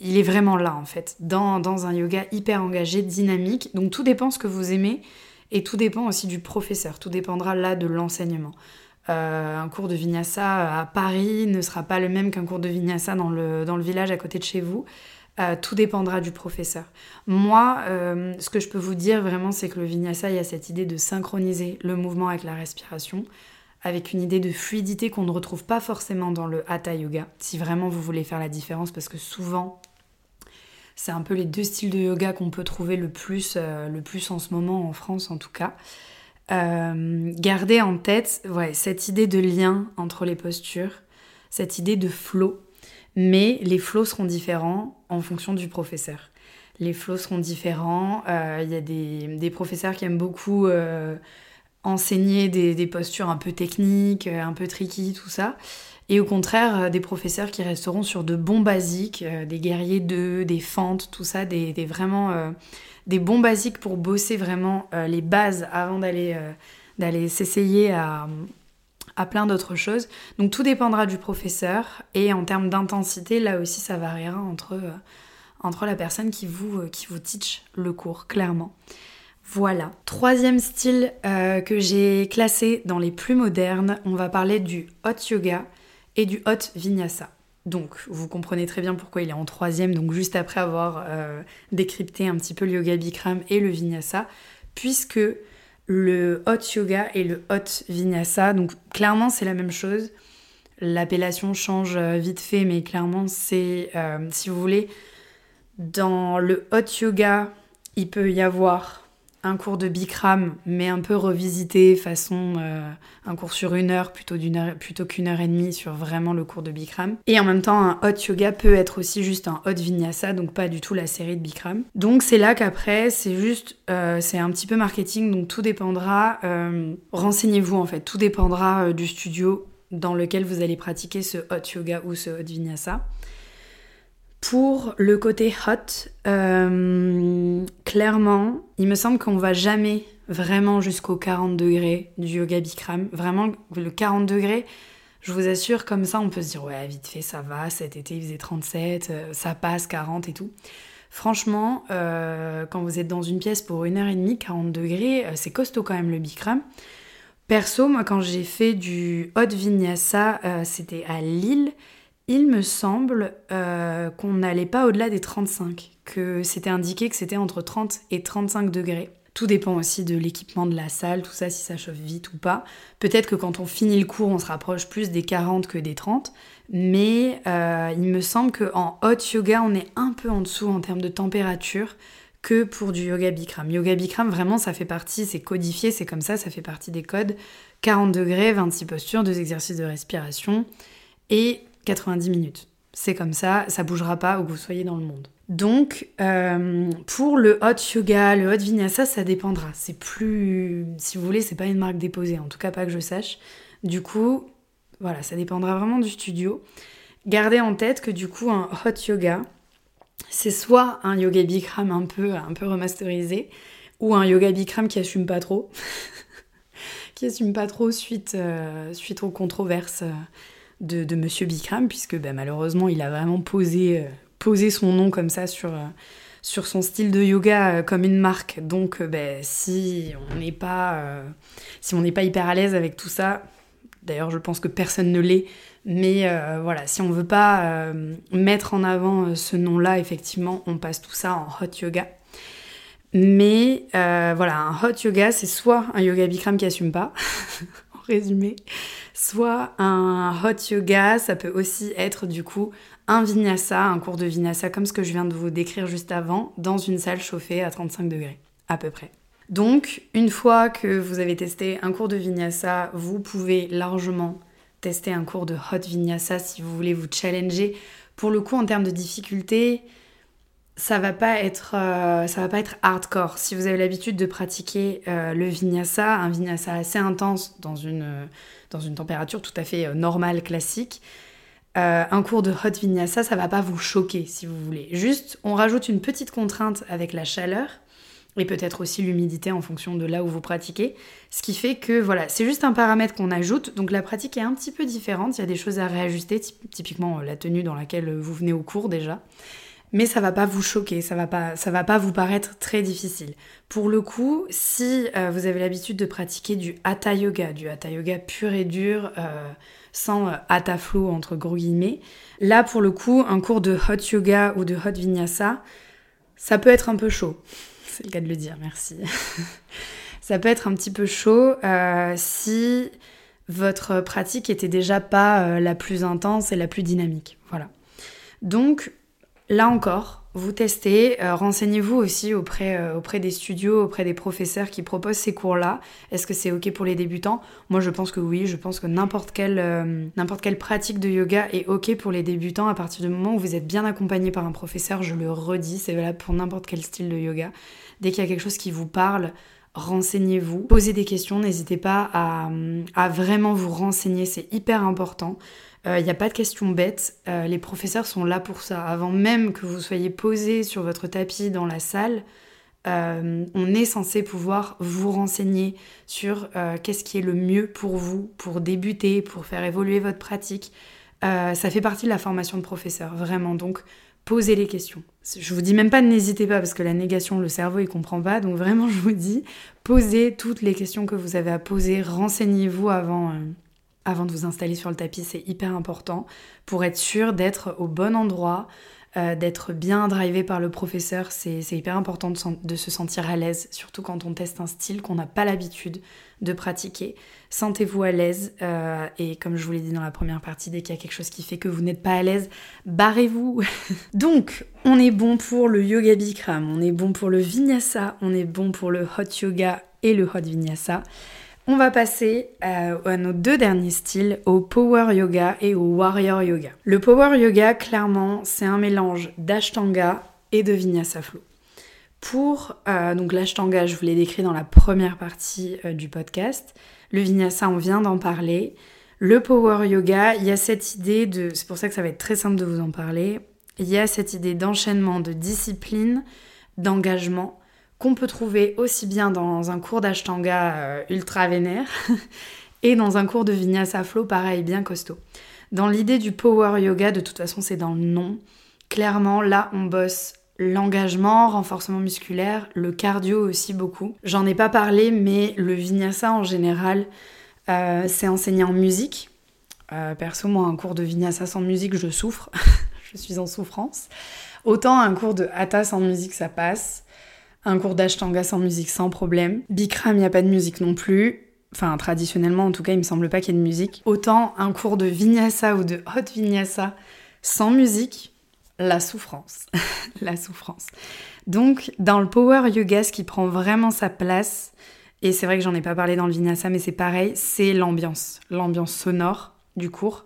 il est vraiment là en fait, dans, un yoga hyper engagé, dynamique. Donc tout dépend ce que vous aimez et tout dépend aussi du professeur, tout dépendra là de l'enseignement. Euh, un cours de vinyasa à Paris ne sera pas le même qu'un cours de vinyasa dans le village à côté de chez vous. Euh, tout dépendra du professeur. Moi, euh, ce que je peux vous dire vraiment, c'est que le vinyasa, il y a cette idée de synchroniser le mouvement avec la respiration, avec une idée de fluidité qu'on ne retrouve pas forcément dans le hatha yoga, si vraiment vous voulez faire la différence, parce que souvent, c'est un peu les deux styles de yoga qu'on peut trouver le plus, euh, le plus en ce moment en France en tout cas. Gardez en tête ouais, cette idée de lien entre les postures, cette idée de flow, mais les flows seront différents en fonction du professeur. Les flows seront différents. Euh, il y a des, professeurs qui aiment beaucoup enseigner des, postures un peu techniques, un peu tricky, tout ça et au contraire euh, des professeurs qui resteront sur de bons basiques, euh, des guerriers 2, des fentes, tout ça, des, vraiment euh, des bons basiques pour bosser vraiment les bases avant d'aller d'aller s'essayer à, à plein d'autres choses. Donc tout dépendra du professeur et en termes d'intensité, là aussi ça variera entre, entre la personne qui vous, qui vous teach le cours, clairement. Voilà. Troisième style que j'ai classé dans les plus modernes, on va parler du hot yoga et du hot vinyasa. Donc, vous comprenez très bien pourquoi il est en troisième, donc juste après avoir euh, décrypté un petit peu le yoga Bikram et le vinyasa, puisque le hot yoga et le hot vinyasa, donc clairement c'est la même chose. L'appellation change euh, vite fait, mais clairement c'est, euh, si vous voulez, dans le hot yoga, il peut y avoir un cours de Bikram, mais un peu revisité, façon euh, un cours sur une heure plutôt, heure, plutôt qu'une heure et demie sur vraiment le cours de Bikram. Et en même temps, un hot yoga peut être aussi juste un hot vinyasa, donc pas du tout la série de Bikram. Donc c'est là qu'après, c'est juste, euh, c'est un petit peu marketing, donc tout dépendra, euh, renseignez-vous en fait, tout dépendra du studio dans lequel vous allez pratiquer ce hot yoga ou ce hot vinyasa. Pour le côté hot, euh, clairement, il me semble qu'on va jamais vraiment jusqu'au 40 degrés du yoga Bikram. Vraiment, le 40 degrés, je vous assure, comme ça, on peut se dire, ouais, vite fait, ça va, cet été il faisait 37, euh, ça passe 40 et tout. Franchement, euh, quand vous êtes dans une pièce pour une heure et demie, 40 degrés, c'est costaud quand même le Bikram. Perso, moi quand j'ai fait du hot vinyasa, c'était à Lille. Il me semble qu'on n'allait pas au-delà des 35, que c'était indiqué que c'était entre 30 et 35 degrés. Tout dépend aussi de l'équipement de la salle, tout ça, si ça chauffe vite ou pas. Peut-être que quand on finit le cours, on se rapproche plus des 40 que des 30. Mais euh, il me semble qu'en hot yoga, on est un peu en dessous en termes de température que pour du yoga Bikram. Yoga Bikram, vraiment, ça fait partie, c'est codifié, c'est comme ça, ça fait partie des codes. 40 degrés, 26 postures, deux exercices de respiration et 90 minutes. C'est comme ça, ça bougera pas où que vous soyez dans le monde. Donc, euh, pour le hot yoga, le hot vinyasa, ça dépendra. C'est plus, si vous voulez, c'est pas une marque déposée, en tout cas pas que je sache. Du coup, voilà, ça dépendra vraiment du studio. Gardez en tête que du coup, un hot yoga, c'est soit un yoga Bikram un peu, un peu remasterisé, ou un yoga Bikram qui assume pas trop, (laughs) qui assume pas trop suite, euh, suite aux controverses euh, de, Monsieur Bikram, puisque ben, malheureusement, il a vraiment posé poser son nom comme ça sur, euh, sur son style de yoga euh, comme une marque. Donc, euh, ben, si on n'est pas, si on n'est pas hyper à l'aise avec tout ça, d'ailleurs, je pense que personne ne l'est. Mais voilà, si on veut pas mettre en avant ce nom-là, effectivement, on passe tout ça en hot yoga. Mais voilà, un hot yoga, c'est soit un yoga Bikram qui assume pas, (laughs) en résumé, soit un hot yoga, ça peut aussi être du coup un vinyasa, un cours de vinyasa comme ce que je viens de vous décrire juste avant, dans une salle chauffée à 35 degrés, à peu près. Donc, une fois que vous avez testé un cours de vinyasa, vous pouvez largement tester un cours de hot vinyasa si vous voulez vous challenger. Pour le coup, en termes de difficulté, ça va pas être, euh, va pas être hardcore. Si vous avez l'habitude de pratiquer euh, le vinyasa, un vinyasa assez intense dans une, dans une température tout à fait euh, normale, classique, euh, un cours de hot vinyasa, ça va pas vous choquer si vous voulez. Juste, on rajoute une petite contrainte avec la chaleur et peut-être aussi l'humidité en fonction de là où vous pratiquez. Ce qui fait que voilà, c'est juste un paramètre qu'on ajoute. Donc la pratique est un petit peu différente. Il y a des choses à réajuster, typiquement euh, la tenue dans laquelle vous venez au cours déjà. Mais ça va pas vous choquer, ça va pas, va pas vous paraître très difficile. Pour le coup, si euh, vous avez l'habitude de pratiquer du hatha yoga, du hatha yoga pur et dur, sans euh, ataflo entre gros guillemets. Là, pour le coup, un cours de hot yoga ou de hot vinyasa, ça peut être un peu chaud. C'est le cas de le dire, merci. (laughs) ça peut être un petit peu chaud euh, si votre pratique était déjà pas euh, la plus intense et la plus dynamique. Voilà. Donc, là encore, vous testez, euh, renseignez-vous aussi auprès, euh, auprès des studios, auprès des professeurs qui proposent ces cours-là. Est-ce que c'est OK pour les débutants? Moi, je pense que oui. Je pense que n'importe quelle, euh, n'importe quelle pratique de yoga est OK pour les débutants à partir du moment où vous êtes bien accompagné par un professeur. Je le redis, c'est valable pour n'importe quel style de yoga. Dès qu'il y a quelque chose qui vous parle, renseignez-vous. Posez des questions, n'hésitez pas à vraiment vous renseigner, c'est hyper important. Il euh, n'y a pas de questions bêtes, euh, les professeurs sont là pour ça. Avant même que vous soyez posé sur votre tapis dans la salle, euh, on est censé pouvoir vous renseigner sur qu'est-ce qui est le mieux pour vous, pour débuter, pour faire évoluer votre pratique. ça fait partie de la formation de professeur, vraiment. Donc, posez les questions. Je vous dis même pas n'hésitez pas parce que la négation, le cerveau, il comprend pas. Donc vraiment, je vous dis, posez toutes les questions que vous avez à poser, renseignez-vous avant avant de vous installer sur le tapis, c'est hyper important pour être sûr d'être au bon endroit, euh, d'être bien drivé par le professeur. C'est hyper important de, se sentir à l'aise, surtout quand on teste un style qu'on n'a pas l'habitude de pratiquer. Sentez-vous à l'aise euh, et comme je vous l'ai dit dans la première partie, dès qu'il y a quelque chose qui fait que vous n'êtes pas à l'aise, barrez-vous. (laughs) Donc, on est bon pour le yoga Bikram, on est bon pour le vinyasa, on est bon pour le hot yoga et le hot vinyasa. On va passer euh, à, nos deux derniers styles, au power yoga et au warrior yoga. Le power yoga, clairement, c'est un mélange d'ashtanga et de vinyasa flow. Pour euh, donc l'ashtanga, je vous l'ai décrit dans la première partie euh, du podcast. Le vinyasa, on vient d'en parler. Le power yoga, il y a cette idée de, c'est pour ça que ça va être très simple de vous en parler. Il y a cette idée d'enchaînement, de discipline, d'engagement qu'on peut trouver aussi bien dans un cours d'ashtanga euh, ultra vénère (laughs) et dans un cours de vinyasa flow pareil, bien costaud. Dans l'idée du power yoga, de toute façon c'est dans le nom, clairement là on bosse l'engagement, renforcement musculaire, le cardio aussi beaucoup. J'en ai pas parlé, mais le vinyasa en général, euh, c'est enseigné en musique. Euh, perso, moi, un cours de vinyasa sans musique, je souffre. (laughs) je suis en souffrance. Autant un cours de hatha sans musique, ça passe. Un cours d'ashtanga sans musique, sans problème. Bikram, il n'y a pas de musique non plus. Enfin, traditionnellement, en tout cas, il me semble pas qu'il y ait de musique. Autant un cours de vinyasa ou de hot vinyasa sans musique, la souffrance. (laughs) la souffrance. Donc, dans le power yoga, ce qui prend vraiment sa place, et c'est vrai que j'en ai pas parlé dans le vinyasa, mais c'est pareil, c'est l'ambiance. L'ambiance sonore du cours.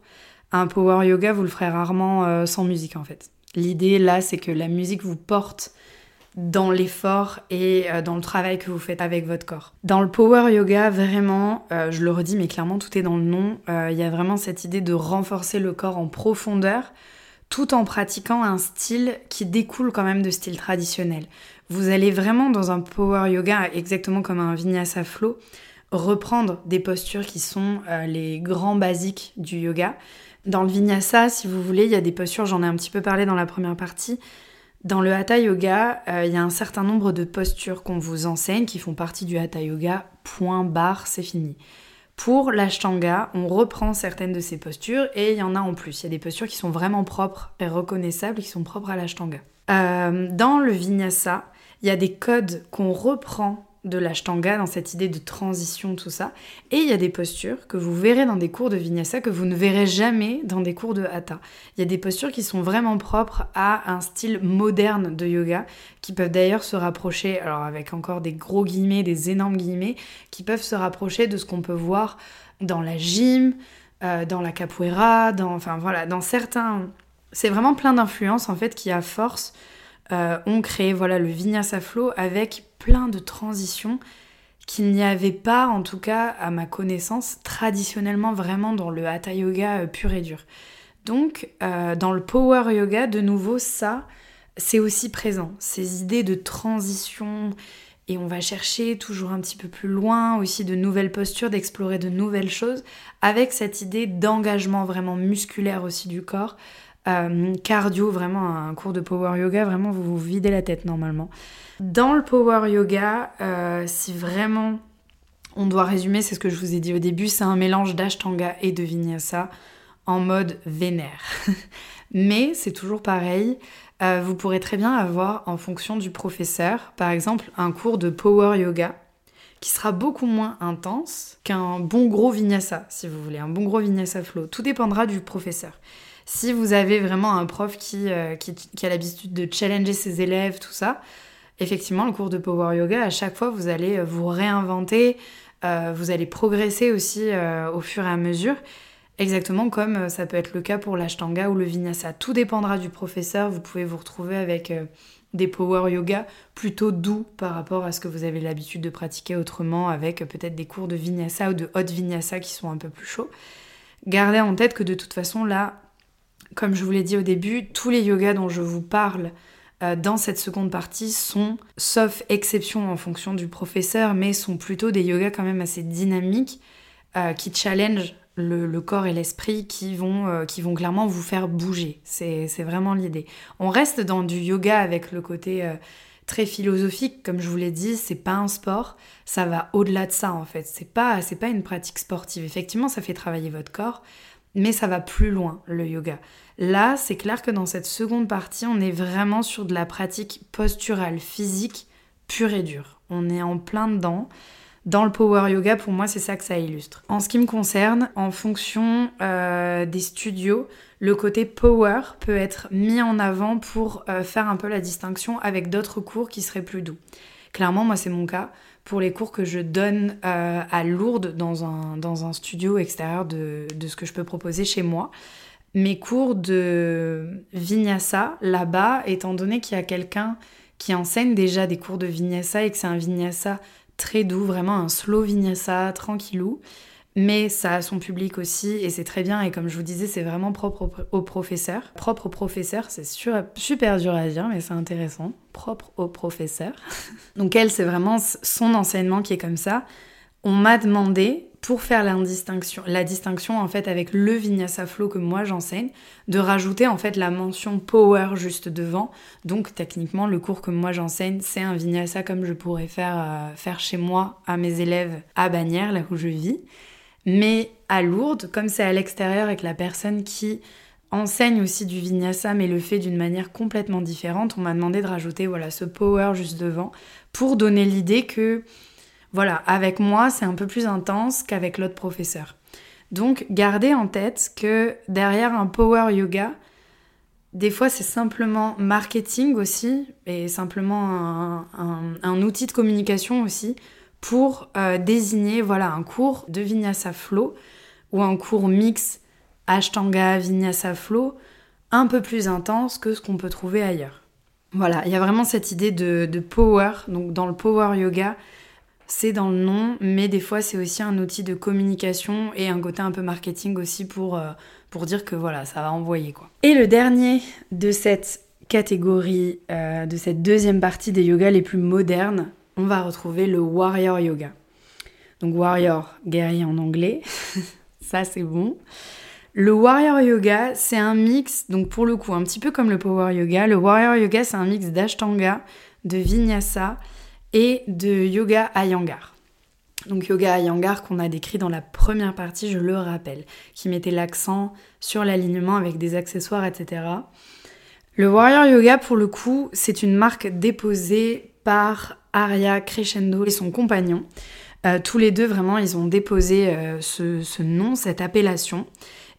Un power yoga, vous le ferez rarement euh, sans musique en fait. L'idée là, c'est que la musique vous porte dans l'effort et euh, dans le travail que vous faites avec votre corps. Dans le power yoga, vraiment, euh, je le redis, mais clairement tout est dans le nom, il y a vraiment cette idée de renforcer le corps en profondeur tout en pratiquant un style qui découle quand même de style traditionnel. Vous allez vraiment dans un power yoga, exactement comme un vinyasa flow, reprendre des postures qui sont euh, les grands basiques du yoga. Dans le vinyasa, si vous voulez, il y a des postures, j'en ai un petit peu parlé dans la première partie. Dans le hatha yoga, euh, il y a un certain nombre de postures qu'on vous enseigne qui font partie du hatha yoga. Point barre, c'est fini. Pour l'ashtanga, on reprend certaines de ces postures et il y en a en plus. Il y a des postures qui sont vraiment propres et reconnaissables, qui sont propres à l'ashtanga. Euh, dans le vinyasa, il y a des codes qu'on reprend de l'ashtanga dans cette idée de transition, tout ça. Et il y a des postures que vous verrez dans des cours de vinyasa que vous ne verrez jamais dans des cours de hatha. Il y a des postures qui sont vraiment propres à un style moderne de yoga, qui peuvent d'ailleurs se rapprocher, alors avec encore des gros guillemets, des énormes guillemets, qui peuvent se rapprocher de ce qu'on peut voir dans la gym, euh, dans la capoeira, dans, enfin voilà, dans certains... C'est vraiment plein d'influences en fait qui à force euh, ont créé voilà le vinyasa flow avec plein de transitions qu'il n'y avait pas, en tout cas à ma connaissance, traditionnellement vraiment dans le hatha yoga euh, pur et dur. Donc, euh, dans le power yoga, de nouveau, ça, c'est aussi présent. Ces idées de transition, et on va chercher toujours un petit peu plus loin, aussi de nouvelles postures, d'explorer de nouvelles choses, avec cette idée d'engagement vraiment musculaire aussi du corps. Euh, cardio, vraiment un cours de power yoga, vraiment vous vous videz la tête normalement. Dans le power yoga, euh, si vraiment on doit résumer, c'est ce que je vous ai dit au début, c'est un mélange d'ashtanga et de vinyasa en mode vénère. (laughs) Mais c'est toujours pareil, euh, vous pourrez très bien avoir en fonction du professeur, par exemple, un cours de power yoga qui sera beaucoup moins intense qu'un bon gros vinyasa, si vous voulez, un bon gros vinyasa flow. Tout dépendra du professeur. Si vous avez vraiment un prof qui, euh, qui, qui a l'habitude de challenger ses élèves, tout ça, effectivement, le cours de Power Yoga, à chaque fois, vous allez euh, vous réinventer, euh, vous allez progresser aussi au fur et à mesure, exactement comme ça peut être le cas pour l'Ashtanga ou le Vinyasa. Tout dépendra du professeur, vous pouvez vous retrouver avec des Power Yoga plutôt doux par rapport à ce que vous avez l'habitude de pratiquer autrement, avec peut-être des cours de Vinyasa ou de Hot Vinyasa qui sont un peu plus chauds. Gardez en tête que de toute façon, là, comme je vous l'ai dit au début, tous les yogas dont je vous parle, euh, dans cette seconde partie sont, sauf exception en fonction du professeur, mais sont plutôt des yogas quand même assez dynamiques euh, qui challenge le, corps et l'esprit, qui, vont euh, qui vont clairement vous faire bouger. C'est vraiment l'idée. On reste dans du yoga avec le côté très philosophique, comme je vous l'ai dit, c'est pas un sport, ça va au-delà de ça en fait. C'est pas, pas une pratique sportive. Effectivement, ça fait travailler votre corps, mais ça va plus loin, le yoga. Là, c'est clair que dans cette seconde partie, on est vraiment sur de la pratique posturale, physique, pure et dure. On est en plein dedans. Dans le power yoga, pour moi, c'est ça que ça illustre. En ce qui me concerne, en fonction euh, des studios, le côté power peut être mis en avant pour euh, faire un peu la distinction avec d'autres cours qui seraient plus doux. Clairement, moi, c'est mon cas pour les cours que je donne euh, à Lourdes dans un, studio extérieur de, de, ce que je peux proposer chez moi. Mes cours de vinyasa là-bas, étant donné qu'il y a quelqu'un qui enseigne déjà des cours de vinyasa et que c'est un vinyasa très doux, vraiment un slow vinyasa, tranquillou, mais ça a son public aussi et c'est très bien et comme je vous disais c'est vraiment propre au, professeur. Propre au professeur, c'est super dur à dire mais c'est intéressant. Propre au professeur. (laughs) Donc elle c'est vraiment son enseignement qui est comme ça. On m'a demandé pour faire la distinction, la distinction en fait avec le vinyasa flow que moi j'enseigne, de rajouter en fait la mention power juste devant. Donc techniquement le cours que moi j'enseigne c'est un vinyasa comme je pourrais faire, euh, faire chez moi à mes élèves à Bagnères là où je vis. Mais à Lourdes, comme c'est à l'extérieur et que la personne qui enseigne aussi du vinyasa mais le fait d'une manière complètement différente, on m'a demandé de rajouter voilà ce power juste devant pour donner l'idée que voilà, avec moi, c'est un peu plus intense qu'avec l'autre professeur. Donc, gardez en tête que derrière un power yoga, des fois, c'est simplement marketing aussi, et simplement un, outil de communication aussi, pour euh, désigner voilà, un cours de Vinyasa Flow ou un cours mix Ashtanga Vinyasa Flow un peu plus intense que ce qu'on peut trouver ailleurs. Voilà, il y a vraiment cette idée de, power. Donc, dans le power yoga, c'est dans le nom, mais des fois c'est aussi un outil de communication et un côté un peu marketing aussi pour, euh, dire que voilà, ça va envoyer quoi. Et le dernier de cette catégorie, euh, de cette deuxième partie des yogas les plus modernes, on va retrouver le warrior yoga. Donc warrior, guerrier en anglais, (laughs) ça c'est bon. Le warrior yoga, c'est un mix, donc pour le coup, un petit peu comme le power yoga. Le warrior yoga, c'est un mix d'ashtanga, de vinyasa et de yoga Iyengar. Donc yoga Iyengar qu'on a décrit dans la première partie, je le rappelle, qui mettait l'accent sur l'alignement avec des accessoires, etc. Le Warrior Yoga, pour le coup, c'est une marque déposée par Arya Crescendo et son compagnon. Euh, tous les deux, vraiment, ils ont déposé euh, ce, nom, cette appellation.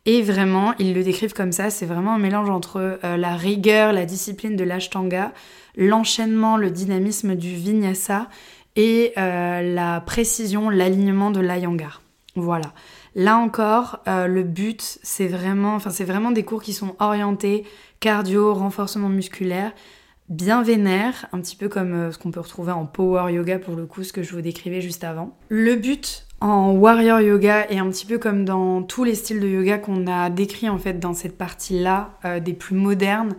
Et vraiment, ils le décrivent comme ça. C'est vraiment un mélange entre euh, la rigueur, la discipline de l'ashtanga, l'enchaînement, le dynamisme du vinyasa et la précision, l'alignement de l'ayangar. Voilà. Là encore, le but, c'est vraiment, enfin, c'est vraiment des cours qui sont orientés cardio, renforcement musculaire, bien vénère, un petit peu comme euh, ce qu'on peut retrouver en power yoga pour le coup, ce que je vous décrivais juste avant. Le but en warrior yoga et un petit peu comme dans tous les styles de yoga qu'on a décrits en fait dans cette partie-là, des plus modernes,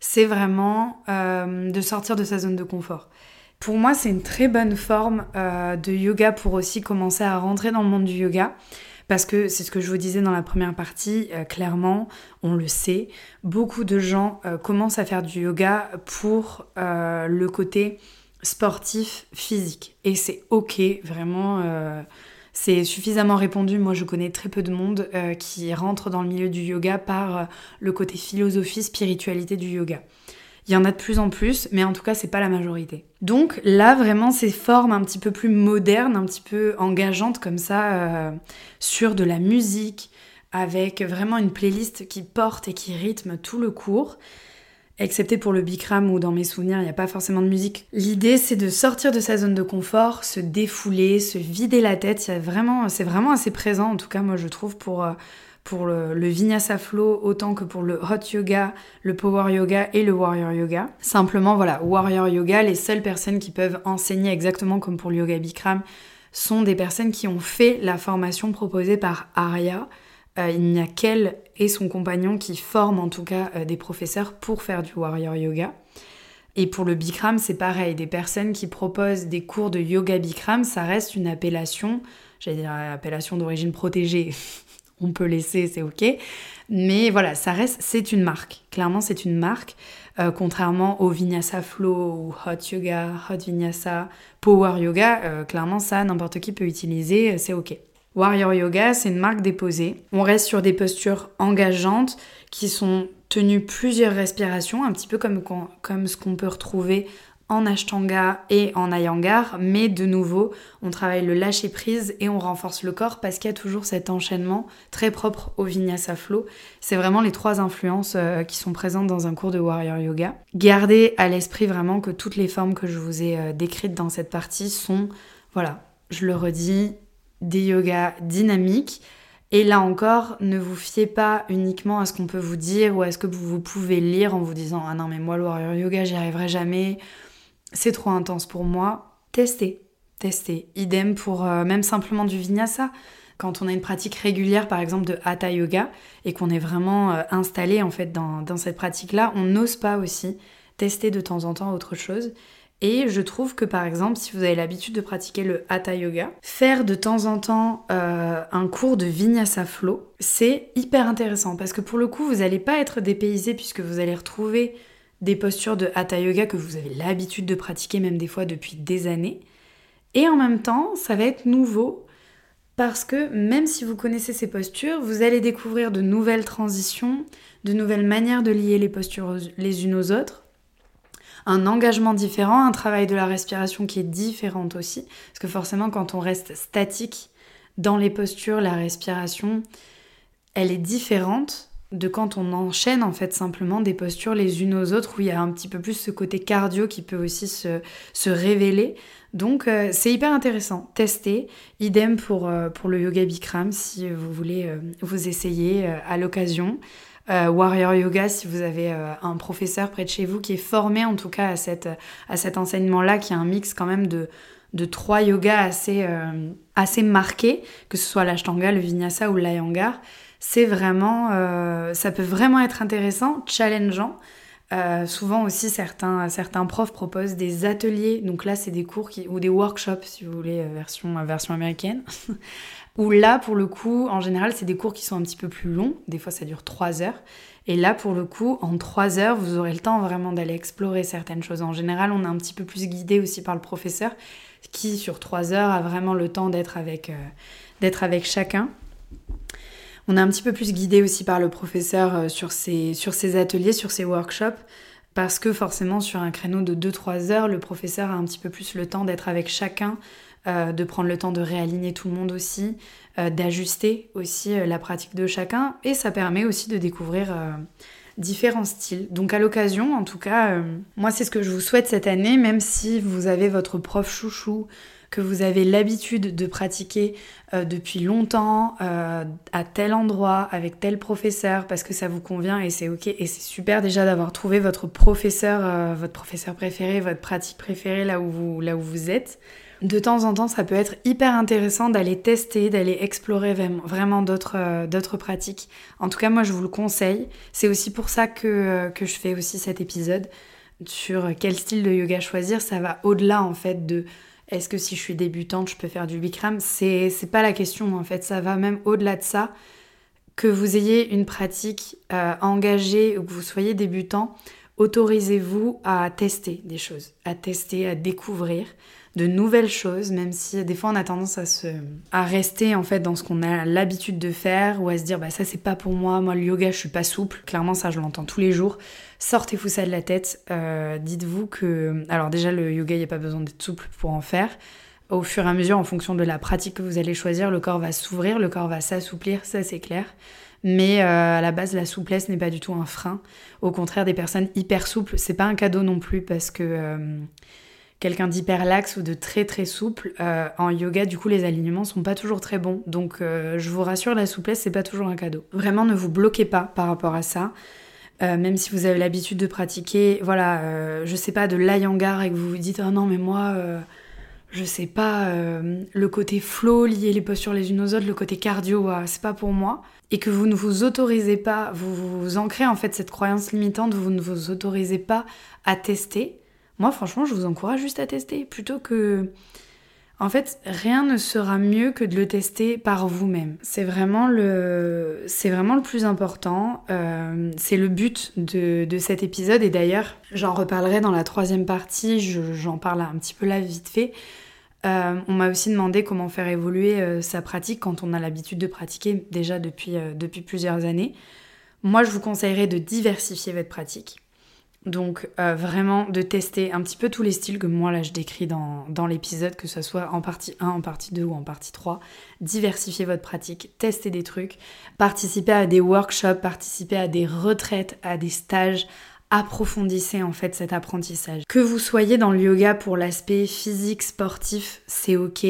c'est vraiment euh, de sortir de sa zone de confort. Pour moi, c'est une très bonne forme euh, de yoga pour aussi commencer à rentrer dans le monde du yoga. Parce que c'est ce que je vous disais dans la première partie, euh, clairement, on le sait, beaucoup de gens commencent à faire du yoga pour le côté sportif, physique. Et c'est ok, vraiment c'est suffisamment répandu. Moi, je connais très peu de monde euh, qui rentre dans le milieu du yoga par euh, le côté philosophie, spiritualité du yoga. Il y en a de plus en plus, mais en tout cas, c'est pas la majorité. Donc là, vraiment, ces formes un petit peu plus modernes, un petit peu engageantes comme ça, euh, sur de la musique, avec vraiment une playlist qui porte et qui rythme tout le cours excepté pour le Bikram où dans mes souvenirs il n'y a pas forcément de musique. L'idée c'est de sortir de sa zone de confort, se défouler, se vider la tête. C'est vraiment, assez présent en tout cas moi je trouve pour euh, pour le, Vinyasa Flow autant que pour le Hot Yoga, le Power Yoga et le Warrior Yoga. Simplement voilà, Warrior Yoga, les seules personnes qui peuvent enseigner exactement comme pour le Yoga Bikram sont des personnes qui ont fait la formation proposée par Arya euh, il n'y a qu'elle et son compagnon qui forment en tout cas euh, des professeurs pour faire du warrior yoga. Et pour le Bikram, c'est pareil, des personnes qui proposent des cours de yoga Bikram, ça reste une appellation, j'allais dire appellation d'origine protégée, (laughs) on peut laisser, c'est ok. Mais voilà, ça reste, c'est une marque. Clairement, c'est une marque. Euh, contrairement au Vinyasa Flow ou Hot Yoga, Hot Vinyasa, Power Yoga, clairement ça, n'importe qui peut utiliser, c'est ok. Warrior Yoga, c'est une marque déposée. On reste sur des postures engageantes qui sont tenues plusieurs respirations, un petit peu comme, comme ce qu'on peut retrouver en Ashtanga et en Iyengar, mais de nouveau, on travaille le lâcher prise et on renforce le corps parce qu'il y a toujours cet enchaînement très propre au Vinyasa Flow. C'est vraiment les trois influences euh, qui sont présentes dans un cours de Warrior Yoga. Gardez à l'esprit vraiment que toutes les formes que je vous ai euh, décrites dans cette partie sont, voilà, je le redis, des yogas dynamiques. Et là encore, ne vous fiez pas uniquement à ce qu'on peut vous dire ou à ce que vous, pouvez lire en vous disant Ah non, mais moi, le warrior yoga, j'y arriverai jamais, c'est trop intense pour moi. Testez, testez. Idem pour euh, même simplement du vinyasa. Quand on a une pratique régulière, par exemple, de hatha yoga, et qu'on est vraiment euh, installé en fait dans, cette pratique-là, on n'ose pas aussi tester de temps en temps autre chose. Et je trouve que par exemple, si vous avez l'habitude de pratiquer le Hatha Yoga, faire de temps en temps euh, un cours de Vinyasa Flow, c'est hyper intéressant parce que pour le coup, vous n'allez pas être dépaysé puisque vous allez retrouver des postures de Hatha Yoga que vous avez l'habitude de pratiquer même des fois depuis des années. Et en même temps, ça va être nouveau parce que même si vous connaissez ces postures, vous allez découvrir de nouvelles transitions, de nouvelles manières de lier les postures les unes aux autres un engagement différent, un travail de la respiration qui est différent aussi. Parce que forcément, quand on reste statique dans les postures, la respiration, elle est différente de quand on enchaîne en fait simplement des postures les unes aux autres où il y a un petit peu plus ce côté cardio qui peut aussi se, révéler. Donc euh, c'est hyper intéressant. Testez. Idem pour, euh, pour le yoga Bikram si vous voulez euh, vous essayer à l'occasion. Warrior Yoga si vous avez un professeur près de chez vous qui est formé en tout cas à, cette, à cet enseignement-là, qui est un mix quand même de, de trois yogas assez, assez marqués, que ce soit l'Ashtanga, le Vinyasa ou l'Ayangar. C'est vraiment, ça peut vraiment être intéressant, challengeant. souvent aussi, certains, certains profs proposent des ateliers. Donc là, c'est des cours qui, ou des workshops, si vous voulez, version, version américaine, (laughs) Où là, pour le coup, en général, c'est des cours qui sont un petit peu plus longs. Des fois, ça dure trois heures. Et là, pour le coup, en trois heures, vous aurez le temps vraiment d'aller explorer certaines choses. En général, on est un petit peu plus guidé aussi par le professeur, qui, sur trois heures, a vraiment le temps d'être avec, euh, d'être avec chacun. On est un petit peu plus guidé aussi par le professeur euh, sur ses, ateliers, sur ses workshops, parce que forcément, sur un créneau de 2-3 heures, le professeur a un petit peu plus le temps d'être avec chacun euh, de prendre le temps de réaligner tout le monde aussi, euh, d'ajuster aussi la pratique de chacun, et ça permet aussi de découvrir différents styles. Donc à l'occasion, en tout cas, moi c'est ce que je vous souhaite cette année, même si vous avez votre prof chouchou, que vous avez l'habitude de pratiquer depuis longtemps à tel endroit avec tel professeur parce que ça vous convient et c'est ok et c'est super déjà d'avoir trouvé votre professeur votre professeur préféré votre pratique préférée là où vous là où vous êtes de temps en temps, ça peut être hyper intéressant d'aller tester, d'aller explorer vraiment euh, d'autres pratiques. En tout cas, moi, je vous le conseille. C'est aussi pour ça que, euh, que je fais aussi cet épisode sur quel style de yoga choisir. Ça va au-delà, en fait, de est-ce que si je suis débutante, je peux faire du Bikram? C'est pas la question, en fait. Ça va même au-delà de ça. Que vous ayez une pratique euh, engagée ou que vous soyez débutant, autorisez-vous à tester des choses, à tester, à découvrir de nouvelles choses, même si des fois on a tendance à se à rester en fait dans ce qu'on a l'habitude de faire ou à se dire bah ça c'est pas pour moi, moi le yoga je suis pas souple. Clairement ça je l'entends tous les jours. Sortez-vous ça de la tête. Euh, dites-vous que alors déjà le yoga il n'y a pas besoin d'être souple pour en faire. Au fur et à mesure, en fonction de la pratique que vous allez choisir, le corps va s'ouvrir, le corps va s'assouplir, ça c'est clair. Mais euh, à la base, la souplesse n'est pas du tout un frein. Au contraire, des personnes hyper souples, c'est pas un cadeau non plus parce que euh, quelqu'un d'hyper laxe ou de très très souple, euh, en yoga, du coup, les alignements sont pas toujours très bons. Donc, euh, je vous rassure, la souplesse, c'est pas toujours un cadeau. Vraiment, ne vous bloquez pas par rapport à ça. Euh, même si vous avez l'habitude de pratiquer, voilà, je sais pas, de l'ayangar et que vous vous dites, oh non, mais moi, je sais pas, le côté flow, lier les postures les unes aux autres, le côté cardio, c'est pas pour moi. Et que vous ne vous autorisez pas, vous, vous ancrez en fait cette croyance limitante, vous ne vous autorisez pas à tester, moi, franchement, je vous encourage juste à tester plutôt que. En fait, rien ne sera mieux que de le tester par vous-même. C'est vraiment le, plus important. Euh, c'est le but de, de, cet épisode. Et d'ailleurs, j'en reparlerai dans la troisième partie. j'en parle un petit peu là vite fait. Euh, on m'a aussi demandé comment faire évoluer euh, sa pratique quand on a l'habitude de pratiquer déjà depuis, depuis plusieurs années. Moi, je vous conseillerais de diversifier votre pratique. Donc euh, vraiment de tester un petit peu tous les styles que moi là je décris dans, l'épisode, que ce soit en partie 1, en partie 2 ou en partie 3. Diversifier votre pratique, tester des trucs, participer à des workshops, participer à des retraites, à des stages, approfondissez en fait cet apprentissage. Que vous soyez dans le yoga pour l'aspect physique, sportif, c'est ok.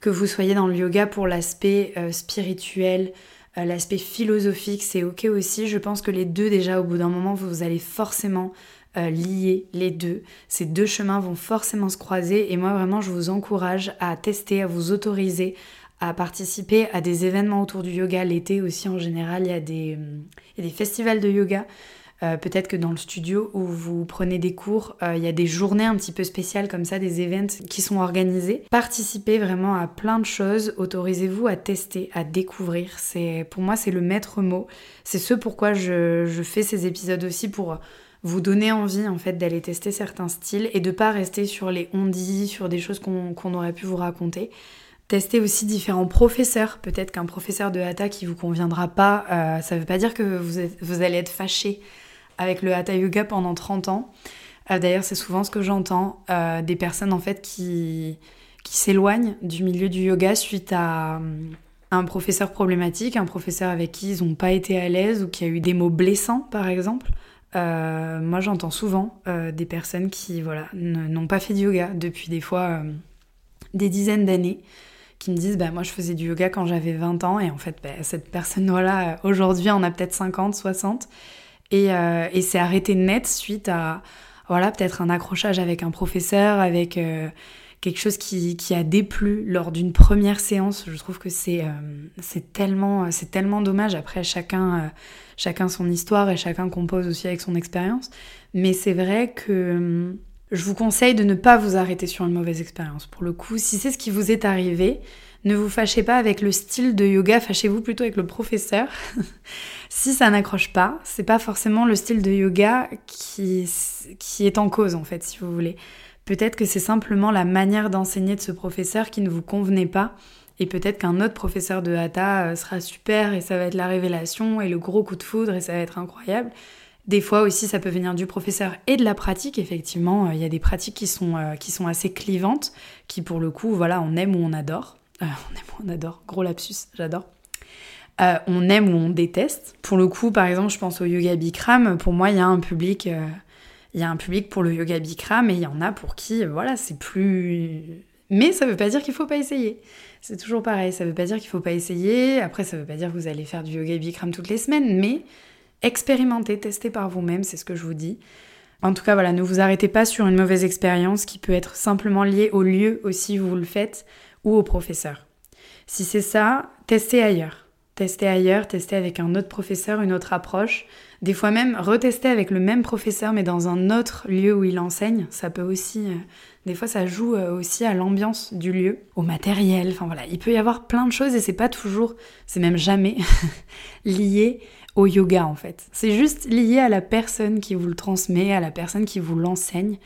Que vous soyez dans le yoga pour l'aspect euh, spirituel, euh, l'aspect philosophique, c'est ok aussi. Je pense que les deux déjà au bout d'un moment, vous allez forcément euh, lier les deux. Ces deux chemins vont forcément se croiser et moi vraiment je vous encourage à tester, à vous autoriser à participer à des événements autour du yoga. L'été aussi en général, il y a des, des festivals de yoga. Euh, peut-être que dans le studio où vous prenez des cours, euh, il y a des journées un petit peu spéciales comme ça, des events qui sont organisés. Participez vraiment à plein de choses, autorisez-vous à tester, à découvrir. C'est Pour moi, c'est le maître mot. C'est ce pourquoi je, je fais ces épisodes aussi pour vous donner envie en fait d'aller tester certains styles et de pas rester sur les on dit, sur des choses qu'on aurait pu vous raconter. Testez aussi différents professeurs. Peut-être qu'un professeur de hatha qui vous conviendra pas, euh, ça veut pas dire que vous, vous allez être fâché avec le hatha yoga pendant 30 ans. Euh, d'ailleurs, c'est souvent ce que j'entends euh, des personnes en fait qui, qui s'éloignent du milieu du yoga suite à un professeur problématique, un professeur avec qui ils n'ont pas été à l'aise ou qui a eu des mots blessants par exemple. Euh, moi, j'entends souvent euh, des personnes qui voilà, n'ont pas fait de yoga depuis des fois euh, des dizaines d'années, qui me disent bah, Moi, je faisais du yoga quand j'avais 20 ans, et en fait, bah, cette personne-là, aujourd'hui, en a peut-être 50, 60, et, et c'est arrêté net suite à voilà, peut-être un accrochage avec un professeur, avec quelque chose qui, a déplu lors d'une première séance. Je trouve que c'est c'est tellement, tellement dommage. Après, chacun chacun son histoire et chacun compose aussi avec son expérience. Mais c'est vrai que hum, je vous conseille de ne pas vous arrêter sur une mauvaise expérience. Pour le coup, si c'est ce qui vous est arrivé, ne vous fâchez pas avec le style de yoga, fâchez-vous plutôt avec le professeur. (laughs) si ça n'accroche pas, c'est pas forcément le style de yoga qui, qui est en cause en fait, si vous voulez. Peut-être que c'est simplement la manière d'enseigner de ce professeur qui ne vous convenait pas et peut-être qu'un autre professeur de Hatha euh, sera super et ça va être la révélation et le gros coup de foudre et ça va être incroyable. Des fois aussi, ça peut venir du professeur et de la pratique. Effectivement, euh, il y a des pratiques qui sont, euh, qui sont assez clivantes, qui pour le coup, voilà, on aime ou on adore. (laughs) on aime ou on adore. Gros lapsus, j'adore. on aime ou on déteste. Pour le coup, par exemple, je pense au yoga Bikram. Pour moi, il y a un public, il y a un public pour le yoga Bikram et il y en a pour qui, voilà, c'est plus. Mais ça veut pas dire qu'il faut pas essayer. C'est toujours pareil, ça veut pas dire qu'il faut pas essayer, après ça veut pas dire que vous allez faire du yoga Bikram toutes les semaines, mais expérimentez, testez par vous-même, c'est ce que je vous dis. En tout cas, voilà, ne vous arrêtez pas sur une mauvaise expérience qui peut être simplement liée au lieu aussi où vous le faites ou au professeur. Si c'est ça, testez ailleurs. Testez ailleurs, testez avec un autre professeur, une autre approche. Des fois même, retester avec le même professeur mais dans un autre lieu où il enseigne. Ça peut aussi euh, des fois, ça joue euh, aussi à l'ambiance du lieu, au matériel. Enfin voilà, il peut y avoir plein de choses et c'est pas toujours, c'est même jamais (laughs) lié au yoga en fait. C'est juste lié à la personne qui vous le transmet, à la personne qui vous l'enseigne.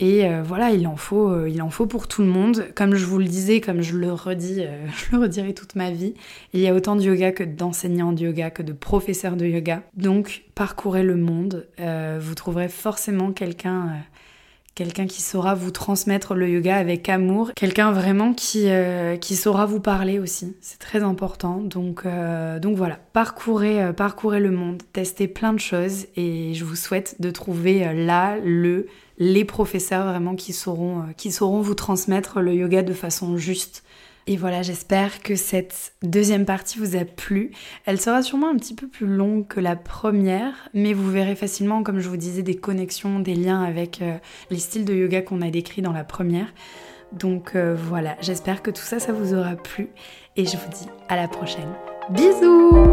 Et euh, voilà, il en faut, euh, il en faut pour tout le monde. Comme je vous le disais, comme je le redis, (laughs) je le redirai toute ma vie. Il y a autant de yoga que d'enseignants de yoga, que de professeurs de yoga. Donc, parcourez le monde. vous trouverez forcément quelqu'un quelqu'un qui saura vous transmettre le yoga avec amour, quelqu'un vraiment qui, euh, saura vous parler aussi. C'est très important. Donc, euh, donc voilà, parcourez, euh, parcourez le monde, testez plein de choses et je vous souhaite de trouver là le les professeurs vraiment qui sauront, qui sauront vous transmettre le yoga de façon juste et voilà, j'espère que cette deuxième partie vous a plu. Elle sera sûrement un petit peu plus longue que la première, mais vous verrez facilement, comme je vous disais, des connexions, des liens avec euh, les styles de yoga qu'on a décrits dans la première. Donc euh, voilà, j'espère que tout ça, ça vous aura plu. Et je vous dis à la prochaine. Bisous